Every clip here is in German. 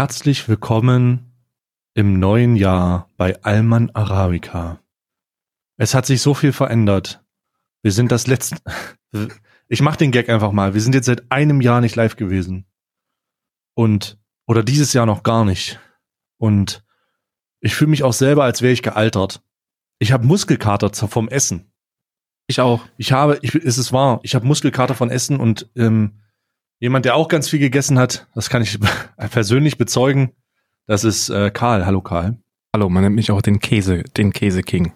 Herzlich willkommen im neuen Jahr bei Alman Arabica. Es hat sich so viel verändert. Wir sind das letzte. Ich mach den Gag einfach mal. Wir sind jetzt seit einem Jahr nicht live gewesen. Und, oder dieses Jahr noch gar nicht. Und ich fühle mich auch selber, als wäre ich gealtert. Ich habe Muskelkater vom Essen. Ich auch. Ich habe, ich, ist es wahr, ich habe Muskelkater von Essen und ähm, jemand, der auch ganz viel gegessen hat, das kann ich persönlich bezeugen, das ist äh, Karl. Hallo Karl. Hallo, man nennt mich auch den Käse, den Käseking.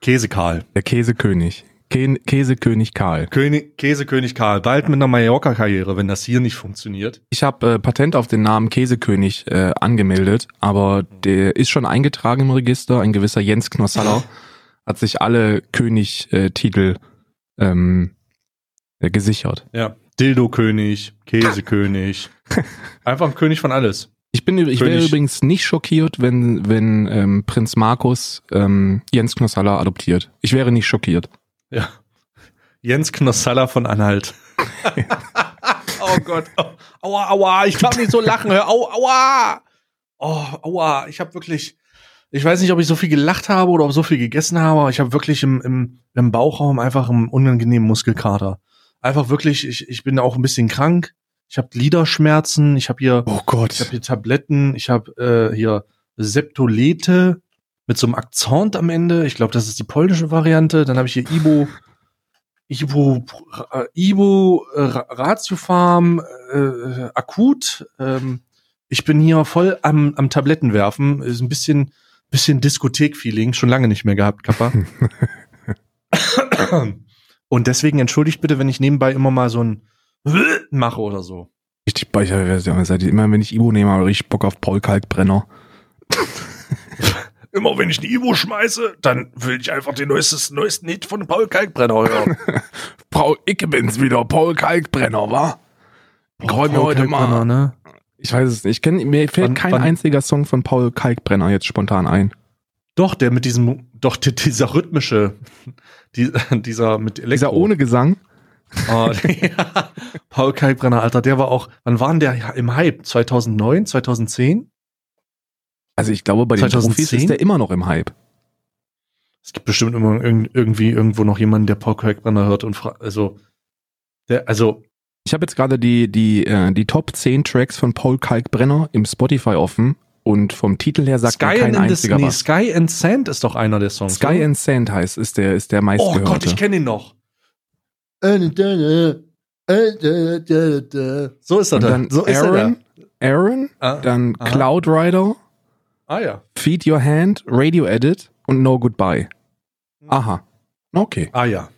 Käse Karl. Der Käsekönig. Kä Käsekönig Karl. König, Käsekönig Karl. Bald mit einer Mallorca-Karriere, wenn das hier nicht funktioniert. Ich habe äh, Patent auf den Namen Käsekönig äh, angemeldet, aber der ist schon eingetragen im Register. Ein gewisser Jens Knossaller hat sich alle König-Titel ähm, äh, gesichert. Ja. Dildo-König, Käsekönig. Einfach ein König von alles. Ich bin, ich wäre übrigens nicht schockiert, wenn, wenn ähm, Prinz Markus ähm, Jens Knossalla adoptiert. Ich wäre nicht schockiert. Ja. Jens Knossalla von Anhalt. oh Gott. Oh, aua, aua, ich darf nicht so lachen. Hör, au, aua. Oh, aua, ich habe wirklich, ich weiß nicht, ob ich so viel gelacht habe oder ob so viel gegessen habe, aber ich habe wirklich im, im, im Bauchraum einfach einen unangenehmen Muskelkater. Einfach wirklich, ich, ich bin auch ein bisschen krank. Ich habe Gliederschmerzen, ich habe hier, oh Gott. ich habe hier Tabletten, ich habe äh, hier Septolete mit so einem Akzent am Ende. Ich glaube, das ist die polnische Variante. Dann habe ich hier Ibo, Ibo, äh, Ibo, äh, Ratiofarm, äh, akut. Ähm, ich bin hier voll am, am Tabletten werfen. Ist ein bisschen, bisschen Diskothek-Feeling. Schon lange nicht mehr gehabt, Kappa. Und deswegen entschuldigt bitte, wenn ich nebenbei immer mal so ein mache oder so. Richtig, ich, immer wenn ich Ibo nehme, habe ich Bock auf Paul Kalkbrenner. immer wenn ich eine Ibo schmeiße, dann will ich einfach den neuestes, neuesten Hit von Paul Kalkbrenner hören. Paul, ich bin's wieder, Paul Kalkbrenner, wa? Ich oh, mir heute mal. Ne? Ich weiß es nicht. Ich kenn, mir fällt wann, kein wann? einziger Song von Paul Kalkbrenner jetzt spontan ein. Doch, der mit diesem, doch dieser rhythmische, die, dieser mit Elektro. Dieser ohne Gesang. Oh, ja. Paul Kalkbrenner, Alter, der war auch, wann war denn der im Hype? 2009, 2010? Also ich glaube, bei den 2010? Profis ist der immer noch im Hype. Es gibt bestimmt immer irgendwie irgendwo noch jemanden, der Paul Kalkbrenner hört und fragt, also, der, also. Ich habe jetzt gerade die, die, äh, die Top 10 Tracks von Paul Kalkbrenner im Spotify offen und vom Titel her sagt Sky kein einziger nee, was. Sky and Sand ist doch einer der Songs. Sky oder? and Sand heißt, ist der, ist der meistgehörte. Oh Gott, ich kenne ihn noch. So ist er dann. So ist Aaron, er Aaron, ah, dann aha. Cloud Rider, ah, ja. Feed Your Hand, Radio Edit und No Goodbye. Aha. Okay. Ah ja.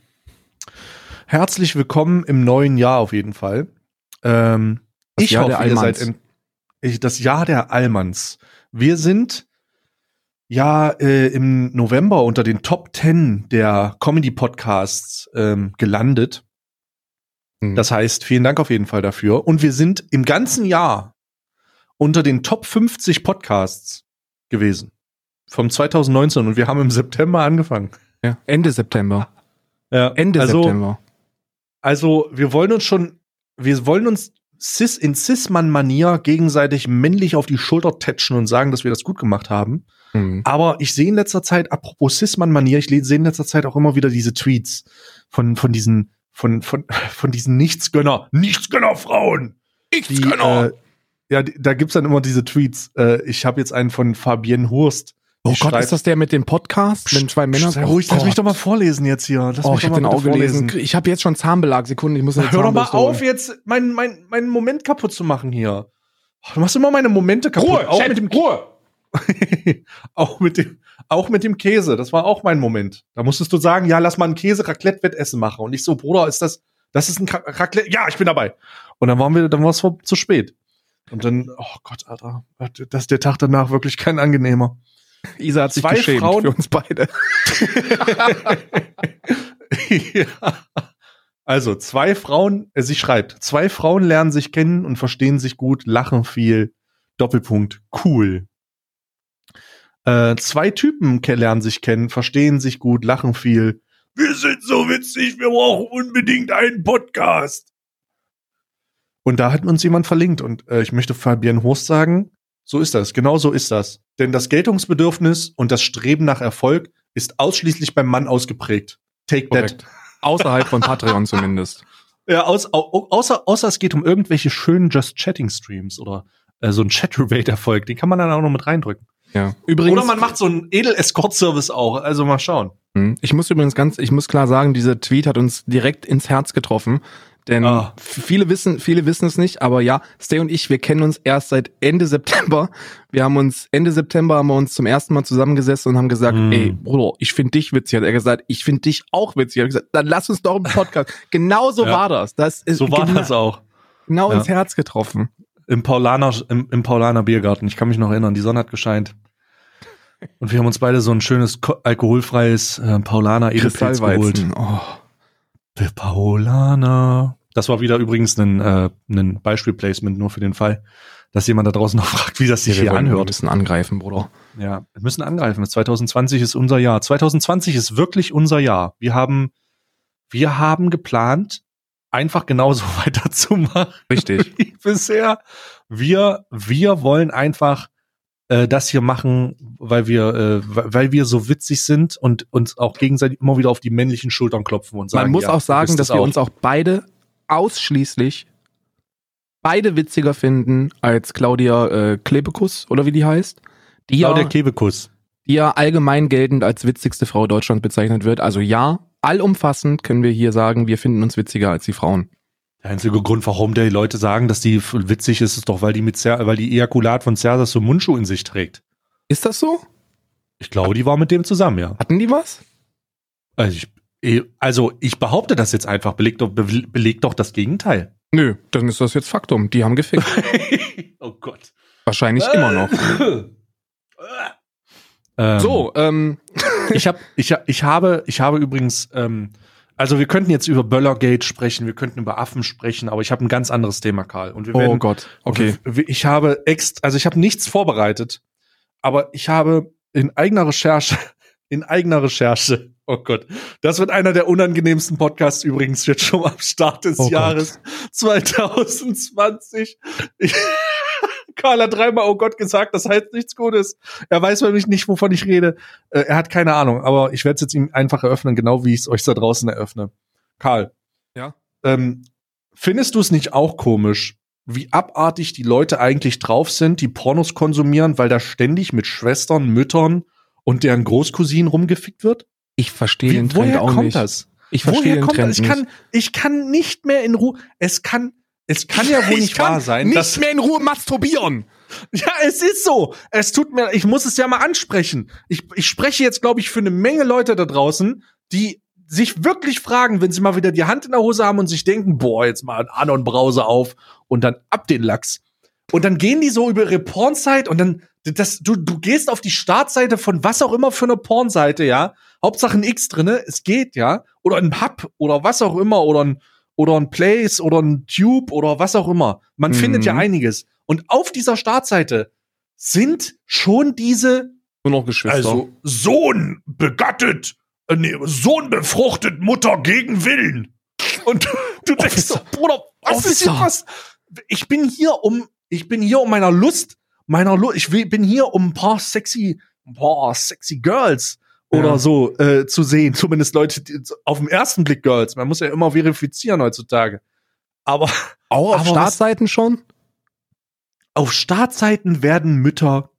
Herzlich willkommen im neuen Jahr auf jeden Fall. Ähm, ich Jahr hoffe, ihr seid das Jahr der Allmanns. Wir sind ja äh, im November unter den Top 10 der Comedy-Podcasts ähm, gelandet. Mhm. Das heißt, vielen Dank auf jeden Fall dafür. Und wir sind im ganzen Jahr unter den Top 50 Podcasts gewesen. Vom 2019 und wir haben im September angefangen. Ja, Ende September. Ja, Ende also, September. Also, wir wollen uns schon, wir wollen uns Cis in Cis-Mann-Manier gegenseitig männlich auf die Schulter tätschen und sagen, dass wir das gut gemacht haben. Mhm. Aber ich sehe in letzter Zeit, apropos Cis-Mann-Manier, ich sehe in letzter Zeit auch immer wieder diese Tweets von, von diesen, von, von, von diesen Nichtsgönner, Nichtsgönner-Frauen. Nichtsgönner! Äh, ja, da gibt's dann immer diese Tweets. Äh, ich habe jetzt einen von Fabienne Hurst. Oh Gott, schreibt, ist das der mit dem Podcast? Wenn zwei Männer. Sei ruhig, oh lass mich doch mal vorlesen jetzt hier. Lass oh, ich habe den auch gelesen. Ich habe jetzt schon Zahnbelag. Sekunden, ich muss Hör doch mal auf, jetzt meinen mein, mein Moment kaputt zu machen hier. Du machst immer meine Momente kaputt. Ruhe, auch Chat, mit dem Ruhe. auch mit dem auch mit dem Käse. Das war auch mein Moment. Da musstest du sagen, ja, lass mal ein Käse-Raclette-Wettessen machen. Und ich so, Bruder, ist das, das ist ein Raclette? Ja, ich bin dabei. Und dann waren wir, dann war es zu spät. Und dann, oh Gott, Alter, das ist der Tag danach wirklich kein angenehmer. Isa hat sich Zwei geschämt Frauen für uns beide. ja. Also, zwei Frauen, äh, sie schreibt, zwei Frauen lernen sich kennen und verstehen sich gut, lachen viel. Doppelpunkt, cool. Äh, zwei Typen lernen sich kennen, verstehen sich gut, lachen viel. Wir sind so witzig, wir brauchen unbedingt einen Podcast. Und da hat uns jemand verlinkt und äh, ich möchte Fabienne Horst sagen, So ist das, genau so ist das. Denn das Geltungsbedürfnis und das Streben nach Erfolg ist ausschließlich beim Mann ausgeprägt. Take Korrekt. that. Außerhalb von Patreon zumindest. Ja, aus, au, außer, außer es geht um irgendwelche schönen Just Chatting Streams oder äh, so ein Chat-Rate-Erfolg. Den kann man dann auch noch mit reindrücken. Ja. Übrigens, oder man macht so einen Edel-Escort-Service auch. Also mal schauen. Hm. Ich muss übrigens ganz, ich muss klar sagen, dieser Tweet hat uns direkt ins Herz getroffen. Denn ah. viele wissen, viele wissen es nicht, aber ja, Stay und ich, wir kennen uns erst seit Ende September. Wir haben uns Ende September haben wir uns zum ersten Mal zusammengesessen und haben gesagt, mm. ey, Bruder, ich finde dich witzig. Hat er gesagt, ich finde dich auch witzig. Hat gesagt, dann lass uns doch einen Podcast. genau so ja. war das. Das ist so war genau, das auch. Genau ja. ins Herz getroffen. Im Paulaner, im, im Paulaner Biergarten. Ich kann mich noch erinnern. Die Sonne hat gescheint. Und wir haben uns beide so ein schönes alkoholfreies äh, Paulaner Edelpilz geholt. Oh. Der Paulaner. Das war wieder übrigens ein, äh, ein Beispielplacement nur für den Fall, dass jemand da draußen noch fragt, wie das sich ja, hier anhört. Wir müssen angreifen, Bruder. Ja, wir müssen angreifen. 2020 ist unser Jahr. 2020 ist wirklich unser Jahr. Wir haben, wir haben geplant, einfach genauso weiterzumachen. Richtig. Wie bisher. Wir, wir wollen einfach äh, das hier machen, weil wir, äh, weil wir so witzig sind und uns auch gegenseitig immer wieder auf die männlichen Schultern klopfen und sagen. Man muss ja, auch sagen, dass wir auch. uns auch beide ausschließlich beide witziger finden als Claudia äh, Klebekus oder wie die heißt. Die Claudia ja, Klebekus. Die ja allgemein geltend als witzigste Frau Deutschlands bezeichnet wird. Also ja, allumfassend können wir hier sagen, wir finden uns witziger als die Frauen. Der einzige Grund, warum die Leute sagen, dass die witzig ist, ist doch, weil die mit Zer weil die Ejakulat von Cersas so Mundschuh in sich trägt. Ist das so? Ich glaube, die war mit dem zusammen, ja. Hatten die was? Also ich also ich behaupte das jetzt einfach, belegt doch, belegt doch das Gegenteil. Nö, dann ist das jetzt Faktum. Die haben gefickt. oh Gott. Wahrscheinlich immer noch. ähm, so, ähm. ich, hab, ich, ich, habe, ich habe übrigens, ähm, also wir könnten jetzt über Böllergate sprechen, wir könnten über Affen sprechen, aber ich habe ein ganz anderes Thema, Karl. Und wir oh werden, oh Gott, okay. Ich habe ext, also ich habe nichts vorbereitet, aber ich habe in eigener Recherche, in eigener Recherche Oh Gott, das wird einer der unangenehmsten Podcasts übrigens jetzt schon am Start des oh Jahres Gott. 2020. Ich, Karl hat dreimal Oh Gott gesagt, das heißt nichts Gutes. Er weiß nämlich nicht, wovon ich rede. Äh, er hat keine Ahnung, aber ich werde es jetzt ihm einfach eröffnen, genau wie ich es euch da draußen eröffne. Karl. Ja. Ähm, findest du es nicht auch komisch, wie abartig die Leute eigentlich drauf sind, die Pornos konsumieren, weil da ständig mit Schwestern, Müttern und deren Großcousinen rumgefickt wird? Ich verstehe den Trend woher auch kommt nicht. Das? Ich verstehe den Trend das? Ich kann, ich kann nicht mehr in Ruhe. Es kann, es kann ja wohl nicht wahr sein. Nicht mehr in Ruhe masturbieren. Ja, es ist so. Es tut mir, ich muss es ja mal ansprechen. Ich, ich spreche jetzt, glaube ich, für eine Menge Leute da draußen, die sich wirklich fragen, wenn sie mal wieder die Hand in der Hose haben und sich denken, boah, jetzt mal ein Anon-Browser auf und dann ab den Lachs. Und dann gehen die so über ihre Pornzeit und dann, das, du, du gehst auf die Startseite von was auch immer für eine Pornseite, ja, Hauptsache ein X drinne, es geht, ja. Oder ein Hub oder was auch immer oder ein, oder ein Place oder ein Tube oder was auch immer. Man mhm. findet ja einiges. Und auf dieser Startseite sind schon diese nur noch Geschwister. Also Sohn begattet, äh, nee, Sohn befruchtet, Mutter gegen Willen. Und du, denkst so, Bruder, was Officer. ist hier was? Ich bin hier um, ich bin hier um meiner Lust, meiner Lust, ich bin hier um ein paar sexy, ein paar sexy Girls oder ja. so äh, zu sehen. Zumindest Leute, die, auf den ersten Blick Girls. Man muss ja immer verifizieren heutzutage. Aber auch auf aber Startseiten was, schon? Auf Startseiten werden Mütter,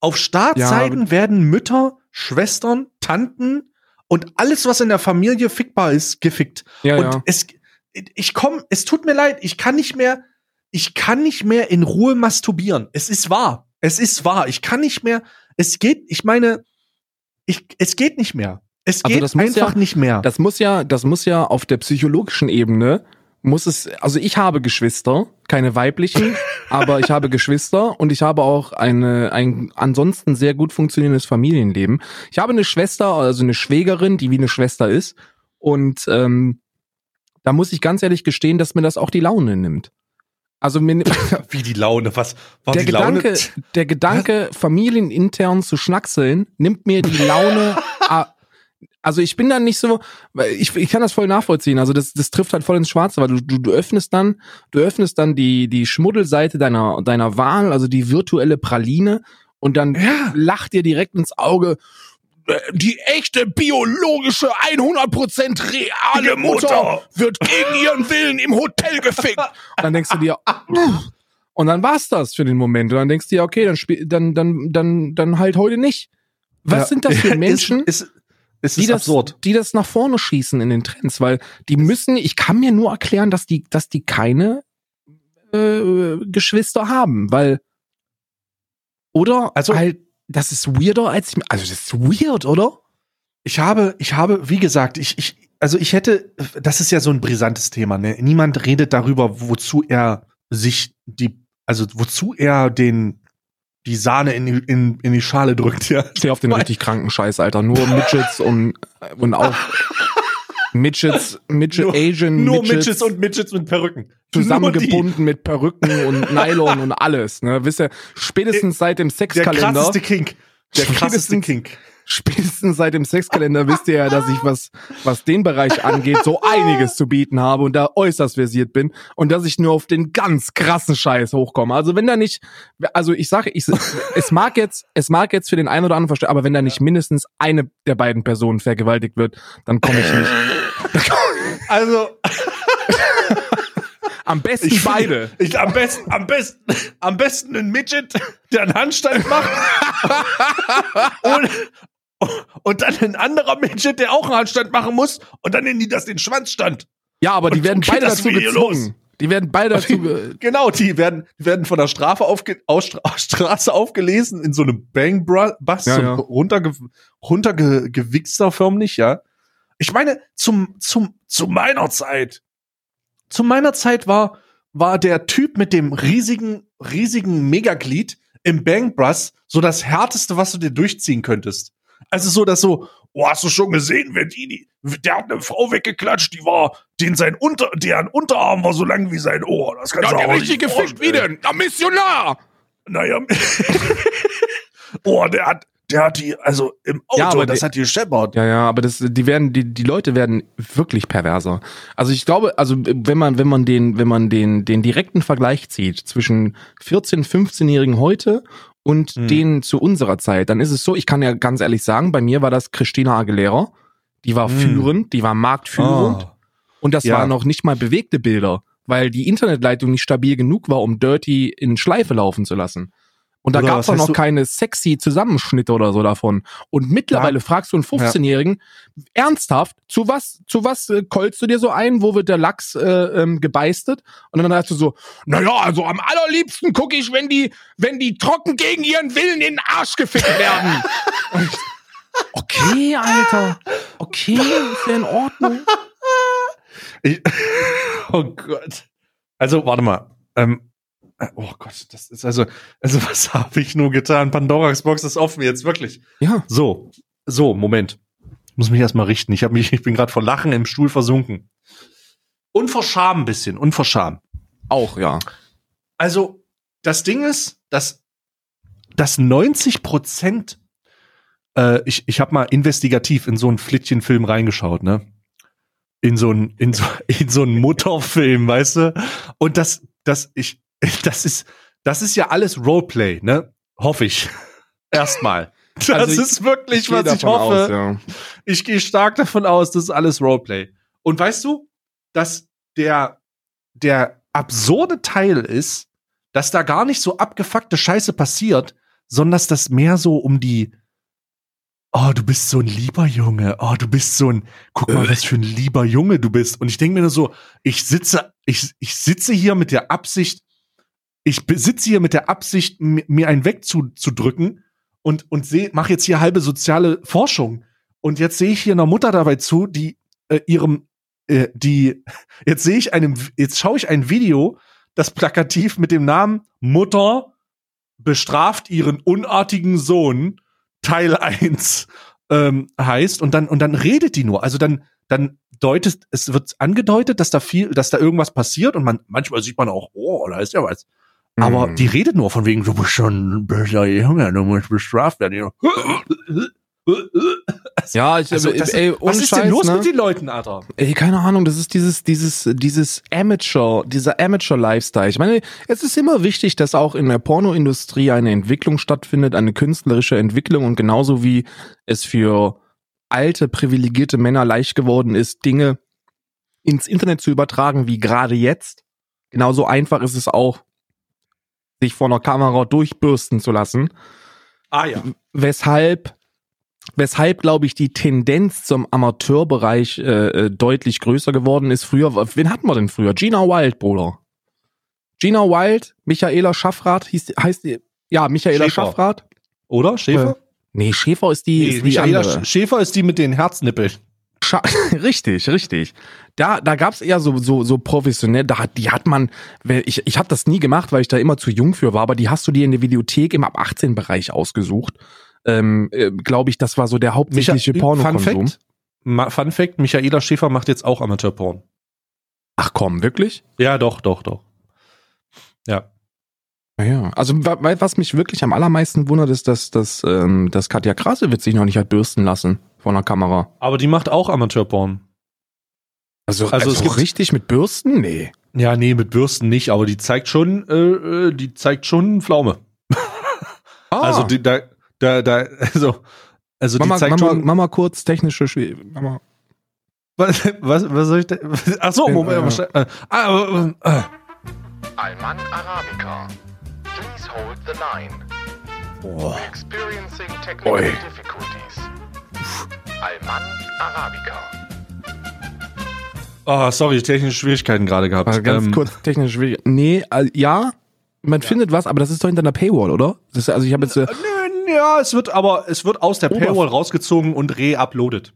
auf Startseiten ja, werden Mütter, Schwestern, Tanten und alles, was in der Familie fickbar ist, gefickt. Ja, und ja. es, ich komm, es tut mir leid, ich kann nicht mehr, ich kann nicht mehr in Ruhe masturbieren. Es ist wahr. Es ist wahr. Ich kann nicht mehr, es geht, ich meine, ich, es geht nicht mehr. Es also geht einfach ja, nicht mehr. Das muss ja, das muss ja auf der psychologischen Ebene muss es, also ich habe Geschwister, keine weiblichen, aber ich habe Geschwister und ich habe auch eine, ein ansonsten sehr gut funktionierendes Familienleben. Ich habe eine Schwester, also eine Schwägerin, die wie eine Schwester ist und ähm, da muss ich ganz ehrlich gestehen, dass mir das auch die Laune nimmt. Also mir, wie die Laune, was war der die Gedanke, Laune? Der Gedanke, familienintern zu schnackseln, nimmt mir die Laune. also ich bin dann nicht so, ich, ich kann das voll nachvollziehen. Also das, das trifft halt voll ins Schwarze, weil du, du, du öffnest dann, du öffnest dann die, die Schmuddelseite deiner, deiner Wahl, also die virtuelle Praline, und dann ja. lacht dir direkt ins Auge, die echte biologische 100% reale Mutter wird gegen ihren Willen im Hotel gefickt. Und dann denkst du dir, und dann war's das für den Moment. Und dann denkst du dir, okay, dann spiel, dann, dann, dann, dann halt heute nicht. Was ja. sind das für Menschen? ist, ist, ist die, das, die das nach vorne schießen in den Trends, weil die müssen, ich kann mir nur erklären, dass die, dass die keine äh, Geschwister haben, weil oder also halt, das ist weirder als ich, also das ist weird, oder? Ich habe, ich habe, wie gesagt, ich, ich, also ich hätte, das ist ja so ein brisantes Thema, ne? Niemand redet darüber, wozu er sich die, also wozu er den die Sahne in, die, in, in die Schale drückt, ja. Steh auf den richtig kranken Scheiß, Alter. Nur Midgets und, und auch Midgets, Midget nur, Asian Nur Midgets, Midgets und Midgets mit Perücken. Zusammengebunden mit Perücken und Nylon und alles, ne? Wisst ihr, spätestens seit dem Sexkalender. Der krasseste Kink. Der krasseste Kink spätestens seit dem Sexkalender wisst ihr ja, dass ich was, was den Bereich angeht, so einiges zu bieten habe und da äußerst versiert bin und dass ich nur auf den ganz krassen Scheiß hochkomme. Also wenn da nicht, also ich sage, ich, es mag jetzt, es mag jetzt für den einen oder anderen verstehen, aber wenn da nicht mindestens eine der beiden Personen vergewaltigt wird, dann komme ich nicht. Also am besten ich beide. ich, am besten, am besten, am besten ein Midget, der einen Handstand macht. und, und dann ein anderer Midget, der auch einen Handstand machen muss und dann nennen die das den Schwanzstand. Ja, aber die werden beide dazu gezwungen. Los. Die werden beide dazu. genau, die werden, die werden von der Strafe aufge, aus, aus Straße aufgelesen in so einem Bang Bass, ja, ja. runterge, runtergewichster förmlich, ja. Ich meine, zum, zum, zu meiner Zeit, zu meiner Zeit war, war der Typ mit dem riesigen, riesigen Megaglied im Bang Bros so das härteste, was du dir durchziehen könntest. Also so, dass so, oh, hast du schon gesehen, wer die, die, der hat eine Frau weggeklatscht, die war, den sein Unter, deren Unterarm war so lang wie sein Ohr. Das kannst ja, du auch richtig gefickt wie denn? Na, Missionar! Naja. oh, der hat, der hat die, also im Auto, ja, aber das die, hat die gescheppert. Ja, ja, aber das, die werden, die, die Leute werden wirklich perverser. Also ich glaube, also wenn man, wenn man den, wenn man den, den direkten Vergleich zieht zwischen 14, 15-Jährigen heute und hm. denen zu unserer Zeit, dann ist es so, ich kann ja ganz ehrlich sagen, bei mir war das Christina Aguilera. Die war hm. führend, die war marktführend. Oh. Und das ja. waren noch nicht mal bewegte Bilder, weil die Internetleitung nicht stabil genug war, um Dirty in Schleife laufen zu lassen. Und da gab es auch noch keine sexy Zusammenschnitte oder so davon. Und mittlerweile ja. fragst du einen 15-Jährigen, ja. ernsthaft, zu was, zu was äh, kolst du dir so ein? Wo wird der Lachs äh, ähm, gebeistet? Und dann sagst du so, naja, also am allerliebsten gucke ich, wenn die, wenn die trocken gegen ihren Willen in den Arsch gefickt werden. okay, Alter. Okay, ist ja in Ordnung. Ich, oh Gott. Also, warte mal. Ähm, äh, oh Gott, das ist also, also was habe ich nur getan? Pandoras Box ist offen jetzt, wirklich. Ja. So, so, Moment. Ich muss mich erstmal richten. Ich habe mich, ich bin gerade vor Lachen im Stuhl versunken. Und vor Scham ein bisschen, und vor Scham. Auch, ja. Also, das Ding ist, dass, dass 90 Prozent, äh, ich, ich habe mal investigativ in so einen Flittchenfilm reingeschaut, ne? In so einen, in so, in so einen Mutterfilm, weißt du? Und das, das, ich, das ist, das ist ja alles Roleplay, ne? Hoffe ich. Erstmal. Das also ich, ist wirklich, ich was ich hoffe. Aus, ja. Ich gehe stark davon aus, das ist alles Roleplay. Und weißt du, dass der, der absurde Teil ist, dass da gar nicht so abgefuckte Scheiße passiert, sondern dass das mehr so um die, oh, du bist so ein lieber Junge, oh, du bist so ein, guck mal, was für ein lieber Junge du bist. Und ich denke mir nur so, ich sitze, ich, ich sitze hier mit der Absicht, ich sitze hier mit der Absicht, mir einen wegzudrücken und, und seh, mache jetzt hier halbe soziale Forschung. Und jetzt sehe ich hier einer Mutter dabei zu, die äh, ihrem, äh, die, jetzt sehe ich einem, jetzt schaue ich ein Video, das plakativ mit dem Namen Mutter bestraft ihren unartigen Sohn Teil 1 ähm, heißt und dann und dann redet die nur. Also dann dann deutet es wird angedeutet, dass da viel, dass da irgendwas passiert und man manchmal sieht man auch, oh, da ist ja was. Aber mhm. die redet nur von wegen, du bist schon ein böser Junge, du musst bestraft werden. ja, ich, also, das, ey, was ist Scheiß, denn los ne? mit den Leuten, Alter? Ey, keine Ahnung, das ist dieses, dieses, dieses Amateur, dieser Amateur-Lifestyle. Ich meine, es ist immer wichtig, dass auch in der Pornoindustrie eine Entwicklung stattfindet, eine künstlerische Entwicklung und genauso wie es für alte, privilegierte Männer leicht geworden ist, Dinge ins Internet zu übertragen, wie gerade jetzt. Genauso einfach ist es auch, sich vor einer Kamera durchbürsten zu lassen. Ah ja. Weshalb, weshalb glaube ich die Tendenz zum Amateurbereich äh, äh, deutlich größer geworden ist. Früher, wen hatten wir denn früher? Gina Wild, Bruder. Gina Wild, Michaela Schaffrath, hieß, heißt die, ja, Michaela Schäfer. Schaffrath. Oder? Schäfer? Äh, nee, Schäfer ist die, nee, ist die Michaela andere. Schäfer ist die mit den Herznippeln. Scha richtig, richtig. Da, da gab's eher so, so, so professionell, da, die hat man, ich, ich habe das nie gemacht, weil ich da immer zu jung für war, aber die hast du dir in der Videothek im ab 18 Bereich ausgesucht. Ähm, äh, Glaube ich, das war so der hauptsächliche Pornokonsum. Fun Fact, Fun Fact, Michaela Schäfer macht jetzt auch Amateurporn. Ach komm, wirklich? Ja, doch, doch, doch. Ja. Ja, also was mich wirklich am allermeisten wundert, ist, dass, dass, ähm, dass Katja Krasewitz sich noch nicht hat bürsten lassen vor einer Kamera. Aber die macht auch Amateurporn. Also, also, also es gibt richtig mit Bürsten? Nee. Ja, nee, mit Bürsten nicht, aber die zeigt schon, äh, äh die zeigt schon Pflaume. Ah. Also die, da, da, da, also, also Mama, die zeigt Mama, schon. Mama kurz technische Schwierigkeiten. Mama. Was, was, was soll ich da? Ach so, Moment. Äh, äh, ah, äh, äh. Alman Arabica. Please hold the line. Boah. Experiencing technical Oi. difficulties. Alman Arabica. Oh, sorry, technische Schwierigkeiten gerade gehabt. Also ganz ähm, kurz technische Schwierigkeiten. Nee, äh, ja, man ja. findet was, aber das ist doch hinter einer Paywall, oder? Ist, also ich habe jetzt. Äh, ja, es wird aber es wird aus der Paywall rausgezogen und re-uploaded.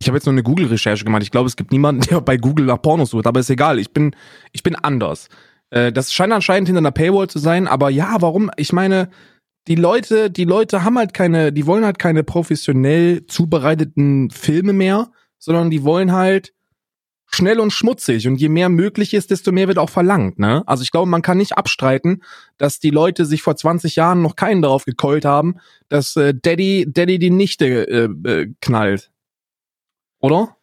Ich habe jetzt nur eine Google-Recherche gemacht. Ich glaube, es gibt niemanden, der bei Google nach Pornos sucht, aber ist egal. Ich bin, ich bin anders. Äh, das scheint anscheinend hinter einer Paywall zu sein, aber ja, warum? Ich meine, die Leute, die Leute haben halt keine, die wollen halt keine professionell zubereiteten Filme mehr, sondern die wollen halt schnell und schmutzig und je mehr möglich ist, desto mehr wird auch verlangt, ne? Also ich glaube, man kann nicht abstreiten, dass die Leute sich vor 20 Jahren noch keinen darauf gekeult haben, dass äh, Daddy Daddy die Nichte äh, äh, knallt. Oder?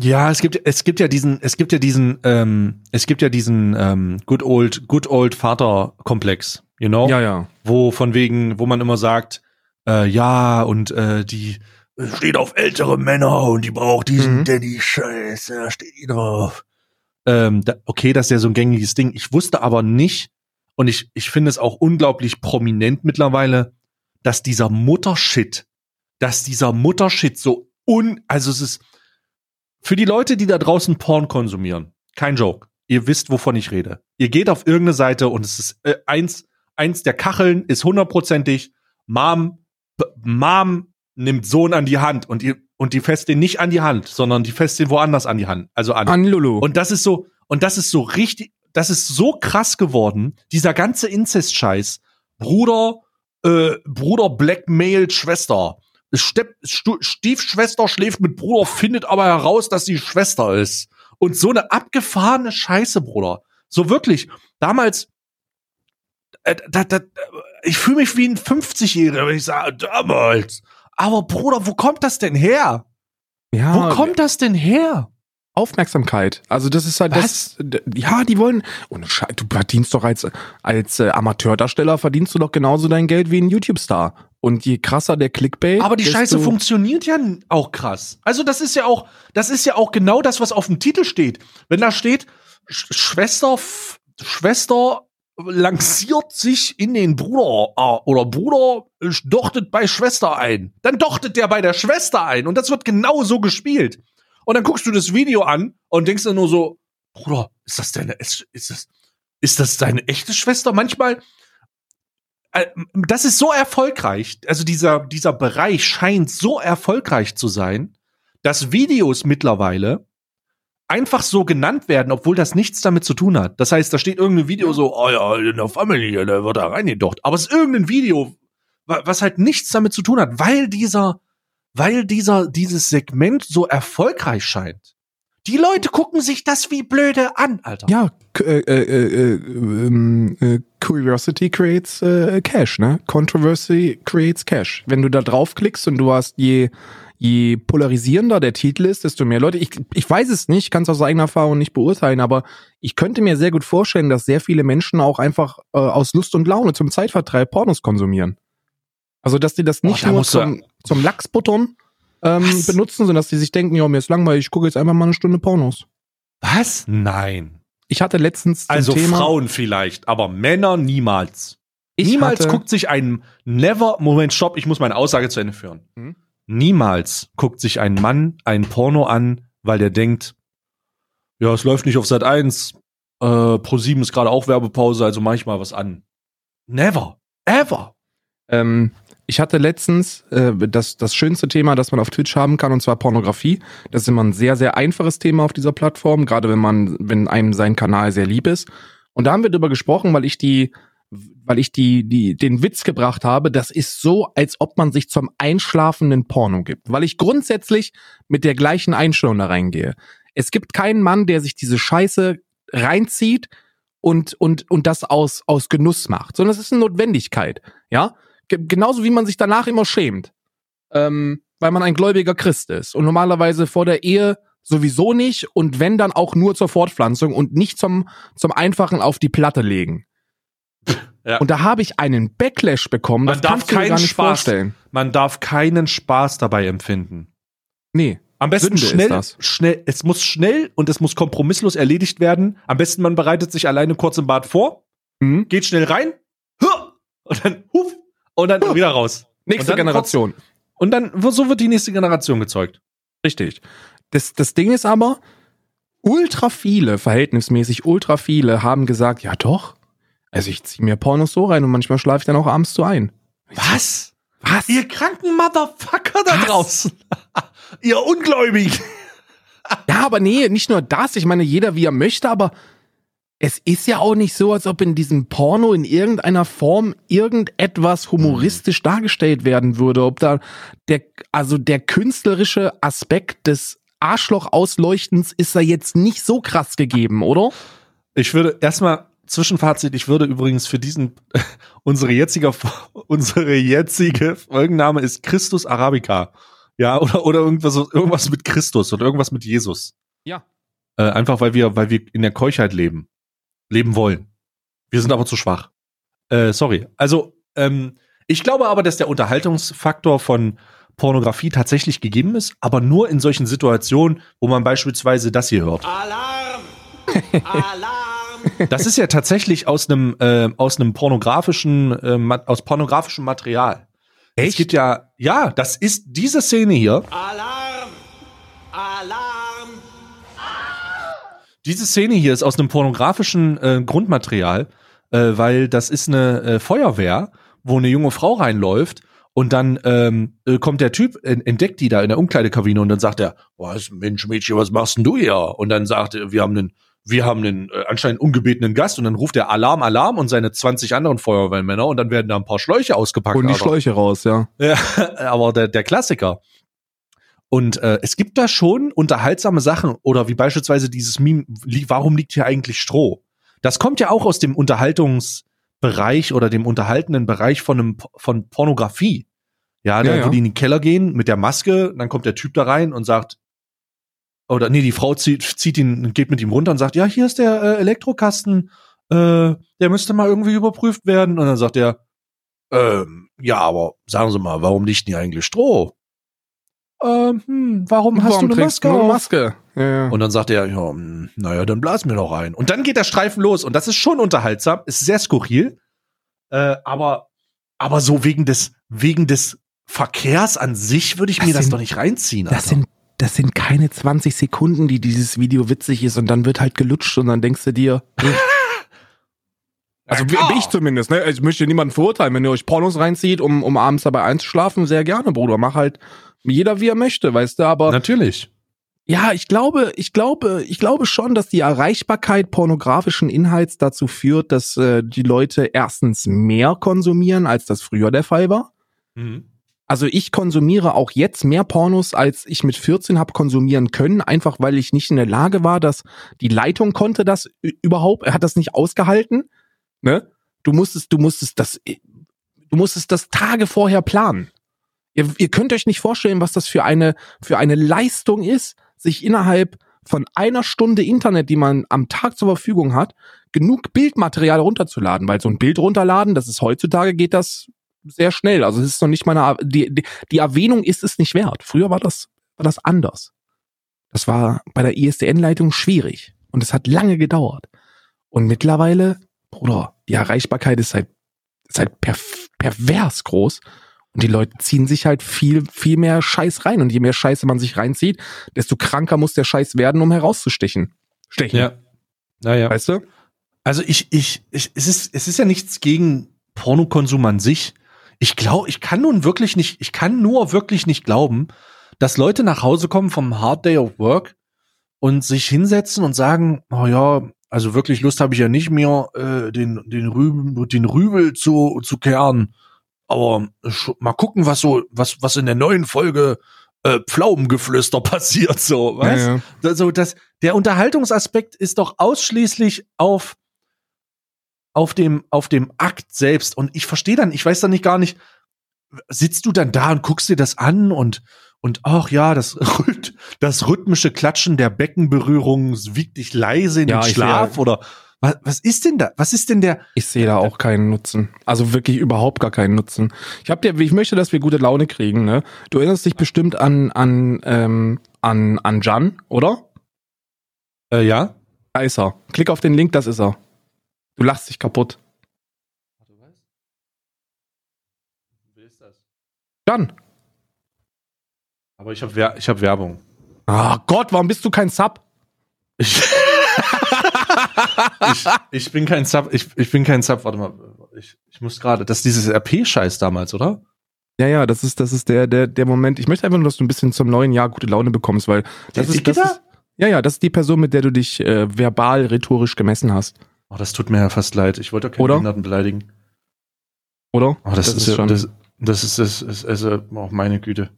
Ja, es gibt es gibt ja diesen es gibt ja diesen ähm, es gibt ja diesen ähm, good old good old Vater Komplex you know? Ja, ja. Wo von wegen, wo man immer sagt, äh, ja, und äh, die steht auf ältere Männer und die braucht diesen mhm. Daddy-Scheiß, da steht die drauf. Ähm, da, okay, das ist ja so ein gängiges Ding. Ich wusste aber nicht, und ich, ich finde es auch unglaublich prominent mittlerweile, dass dieser Muttershit, dass dieser Muttershit so un, also es ist, für die Leute, die da draußen Porn konsumieren, kein Joke. Ihr wisst, wovon ich rede. Ihr geht auf irgendeine Seite und es ist äh, eins, eins der Kacheln ist hundertprozentig, Mom, Mom nimmt Sohn an die Hand und die, und die fässt den nicht an die Hand, sondern die fässt den woanders an die Hand, also an. An Lulu. Und das ist so, und das ist so richtig, das ist so krass geworden, dieser ganze Inzest-Scheiß. Bruder, äh, Bruder blackmailt Schwester. Stepp, Stiefschwester schläft mit Bruder, findet aber heraus, dass sie Schwester ist. Und so eine abgefahrene Scheiße, Bruder. So wirklich. Damals, da, da, ich fühle mich wie ein 50-Jähriger, wenn ich sage, damals. Aber Bruder, wo kommt das denn her? Ja, wo kommt das denn her? Aufmerksamkeit. Also das ist halt Was? das. Ja, die wollen. Und du verdienst doch als als äh, Amateurdarsteller verdienst du doch genauso dein Geld wie ein YouTube-Star. Und je krasser der Clickbait. Aber die Scheiße funktioniert ja auch krass. Also das ist ja auch, das ist ja auch genau das, was auf dem Titel steht. Wenn da steht Schwester, Schwester lanciert sich in den Bruder äh, oder Bruder dochtet bei Schwester ein. Dann dochtet der bei der Schwester ein und das wird genau so gespielt. Und dann guckst du das Video an und denkst dann nur so, Bruder, ist das deine, ist, ist das, ist das deine echte Schwester? Manchmal, äh, das ist so erfolgreich. Also dieser, dieser Bereich scheint so erfolgreich zu sein, dass Videos mittlerweile einfach so genannt werden, obwohl das nichts damit zu tun hat. Das heißt, da steht irgendein Video so, oh ja, in der Family, da wird da reingedocht. Aber es ist irgendein Video, was halt nichts damit zu tun hat, weil dieser, weil dieser, dieses Segment so erfolgreich scheint. Die Leute gucken sich das wie blöde an, Alter. Ja, äh, äh, äh, ähm, äh, Curiosity creates äh, Cash, ne? Controversy creates Cash. Wenn du da draufklickst und du hast je je polarisierender der Titel ist, desto mehr Leute. Ich, ich weiß es nicht, kann es aus eigener Erfahrung nicht beurteilen, aber ich könnte mir sehr gut vorstellen, dass sehr viele Menschen auch einfach äh, aus Lust und Laune zum Zeitvertreib Pornos konsumieren. Also, dass die das nicht oh, nur zum, zum Lachsbuttern ähm, benutzen, sondern dass die sich denken, ja, mir ist langweilig, ich gucke jetzt einfach mal eine Stunde Pornos. Was? Nein. Ich hatte letztens Also Thema, Frauen vielleicht, aber Männer niemals. niemals hatte, guckt sich ein Never, Moment, stopp, ich muss meine Aussage zu Ende führen. Hm? Niemals guckt sich ein Mann ein Porno an, weil der denkt, ja, es läuft nicht auf Sat 1, äh, Pro 7 ist gerade auch Werbepause, also mach ich mal was an. Never. Ever. Ähm, ich hatte letztens äh, das, das schönste Thema, das man auf Twitch haben kann, und zwar Pornografie. Das ist immer ein sehr, sehr einfaches Thema auf dieser Plattform, gerade wenn man, wenn einem sein Kanal sehr lieb ist. Und da haben wir drüber gesprochen, weil ich die weil ich die, die, den Witz gebracht habe, das ist so, als ob man sich zum einschlafenden Porno gibt. Weil ich grundsätzlich mit der gleichen Einstellung da reingehe. Es gibt keinen Mann, der sich diese Scheiße reinzieht und, und, und das aus, aus Genuss macht, sondern es ist eine Notwendigkeit. Ja? Genauso wie man sich danach immer schämt. Ähm, weil man ein gläubiger Christ ist. Und normalerweise vor der Ehe sowieso nicht und wenn dann auch nur zur Fortpflanzung und nicht zum, zum einfachen auf die Platte legen. Ja. Und da habe ich einen Backlash bekommen. Man darf keinen Spaß, vorstellen. Man darf keinen Spaß dabei empfinden. Nee. Am besten Sünde schnell, schnell, es muss schnell und es muss kompromisslos erledigt werden. Am besten man bereitet sich alleine kurz im Bad vor, mhm. geht schnell rein, und dann huf, und dann wieder raus. Nächste Generation. Kurz, und dann, so wird die nächste Generation gezeugt. Richtig. Das, das Ding ist aber, ultra viele, verhältnismäßig ultra viele haben gesagt, ja doch, also ich ziehe mir Pornos so rein und manchmal schlafe ich dann auch abends so ein. Was? Was? Ihr kranken Motherfucker da Was? draußen. Ihr Ungläubig. ja, aber nee, nicht nur das. Ich meine, jeder wie er möchte, aber es ist ja auch nicht so, als ob in diesem Porno in irgendeiner Form irgendetwas humoristisch dargestellt werden würde. Ob da der, also der künstlerische Aspekt des Arschloch-Ausleuchtens ist da jetzt nicht so krass gegeben, oder? Ich würde erstmal Zwischenfazit, ich würde übrigens für diesen, unsere jetzige, unsere jetzige Folgenname ist Christus Arabica. Ja, oder, oder irgendwas, irgendwas mit Christus oder irgendwas mit Jesus. Ja. Äh, einfach weil wir, weil wir in der Keuchheit leben. Leben wollen. Wir sind aber zu schwach. Äh, sorry. Also, ähm, ich glaube aber, dass der Unterhaltungsfaktor von Pornografie tatsächlich gegeben ist, aber nur in solchen Situationen, wo man beispielsweise das hier hört. Alarm! Alarm! Das ist ja tatsächlich aus einem äh, aus einem pornografischen äh, aus pornografischem Material. Echt? Es gibt ja ja, das ist diese Szene hier. Alarm! Alarm! Diese Szene hier ist aus einem pornografischen äh, Grundmaterial, äh, weil das ist eine äh, Feuerwehr, wo eine junge Frau reinläuft und dann ähm, äh, kommt der Typ, entdeckt die da in der Umkleidekabine und dann sagt er, was Mensch Mädchen, was machst denn du hier? Und dann sagt er, wir haben einen wir haben einen äh, anscheinend ungebetenen Gast und dann ruft er Alarm, Alarm und seine 20 anderen Feuerwehrmänner und dann werden da ein paar Schläuche ausgepackt. Und die aber. Schläuche raus, ja. Ja, aber der, der Klassiker. Und äh, es gibt da schon unterhaltsame Sachen oder wie beispielsweise dieses Meme, warum liegt hier eigentlich Stroh? Das kommt ja auch aus dem Unterhaltungsbereich oder dem unterhaltenden Bereich von einem von Pornografie. Ja, da, ja, ja. wo die in den Keller gehen mit der Maske, dann kommt der Typ da rein und sagt, oder nee, die Frau zieht, zieht ihn, geht mit ihm runter und sagt, ja, hier ist der äh, Elektrokasten, äh, der müsste mal irgendwie überprüft werden. Und dann sagt er, ähm, ja, aber sagen Sie mal, warum liegt denn hier eigentlich Stroh? Ähm, hm, warum, hast du eine Maske? Eine Maske? Ja, ja. Und dann sagt er, ja, hm, naja, dann blas mir doch rein. Und dann geht der Streifen los und das ist schon unterhaltsam, ist sehr skurril, äh, aber, aber so wegen des, wegen des Verkehrs an sich würde ich das mir sind, das doch nicht reinziehen. Alter. Das sind das sind keine 20 Sekunden, die dieses Video witzig ist und dann wird halt gelutscht und dann denkst du dir, also ja, ich zumindest, ne? Ich möchte niemanden verurteilen, wenn ihr euch Pornos reinzieht, um, um abends dabei einzuschlafen, sehr gerne, Bruder. Mach halt jeder wie er möchte, weißt du, aber. Natürlich. Ja, ich glaube, ich glaube, ich glaube schon, dass die Erreichbarkeit pornografischen Inhalts dazu führt, dass äh, die Leute erstens mehr konsumieren, als das früher der Fall war. Mhm. Also ich konsumiere auch jetzt mehr Pornos, als ich mit 14 habe konsumieren können, einfach weil ich nicht in der Lage war, dass die Leitung konnte das überhaupt, er hat das nicht ausgehalten. Ne? Du musstest, du musstest das, du musstest das Tage vorher planen. Ihr, ihr könnt euch nicht vorstellen, was das für eine, für eine Leistung ist, sich innerhalb von einer Stunde Internet, die man am Tag zur Verfügung hat, genug Bildmaterial runterzuladen, weil so ein Bild runterladen, das ist heutzutage geht das sehr schnell. Also es ist noch nicht meine, die, die, die Erwähnung ist es nicht wert. Früher war das, war das anders. Das war bei der ISDN-Leitung schwierig und es hat lange gedauert. Und mittlerweile, Bruder, die Erreichbarkeit ist halt, ist halt per, pervers groß. Und die Leute ziehen sich halt viel, viel mehr Scheiß rein. Und je mehr Scheiße man sich reinzieht, desto kranker muss der Scheiß werden, um herauszustechen. Stechen. Ja. Naja. Weißt du? Also ich, ich, ich, es ist, es ist ja nichts gegen Pornokonsum an sich ich glaube, ich kann nun wirklich nicht, ich kann nur wirklich nicht glauben, dass Leute nach Hause kommen vom Hard Day of Work und sich hinsetzen und sagen, oh ja, also wirklich Lust habe ich ja nicht mehr, äh, den, den, Rübel, den Rübel zu, zu kehren. Aber mal gucken, was so, was, was in der neuen Folge äh, Pflaumengeflüster passiert, so, weißt? Ja, ja. Also das, der Unterhaltungsaspekt ist doch ausschließlich auf auf dem, auf dem Akt selbst. Und ich verstehe dann, ich weiß dann nicht gar nicht, sitzt du dann da und guckst dir das an und, und ach ja, das, das rhythmische Klatschen der Beckenberührung wiegt dich leise in ja, den Schlaf oder was, was ist denn da? Was ist denn der? Ich sehe da auch keinen Nutzen. Also wirklich überhaupt gar keinen Nutzen. Ich hab dir, ich möchte, dass wir gute Laune kriegen, ne? Du erinnerst dich bestimmt an, an, ähm, an, an Jan, oder? Äh, ja. Da ist er. Klick auf den Link, das ist er. Du lachst dich kaputt. Warte, was? Wer ist das? Dann. Aber ich habe ich hab Werbung. Ah oh Gott, warum bist du kein Sub? Ich, ich, ich, bin kein Sub, ich, ich bin kein Sub, warte mal, ich, ich muss gerade, das ist dieses RP-Scheiß damals, oder? Ja, ja, das ist, das ist der, der, der Moment. Ich möchte einfach nur, dass du ein bisschen zum neuen Jahr gute Laune bekommst, weil das ist, das ist, ja, ja, das ist die Person, mit der du dich äh, verbal, rhetorisch gemessen hast. Oh, das tut mir ja fast leid. Ich wollte doch keine Behinderten beleidigen. Oder? Oh, das, das ist, ist schon. Das, das ist, das ist, also, oh, meine Güte.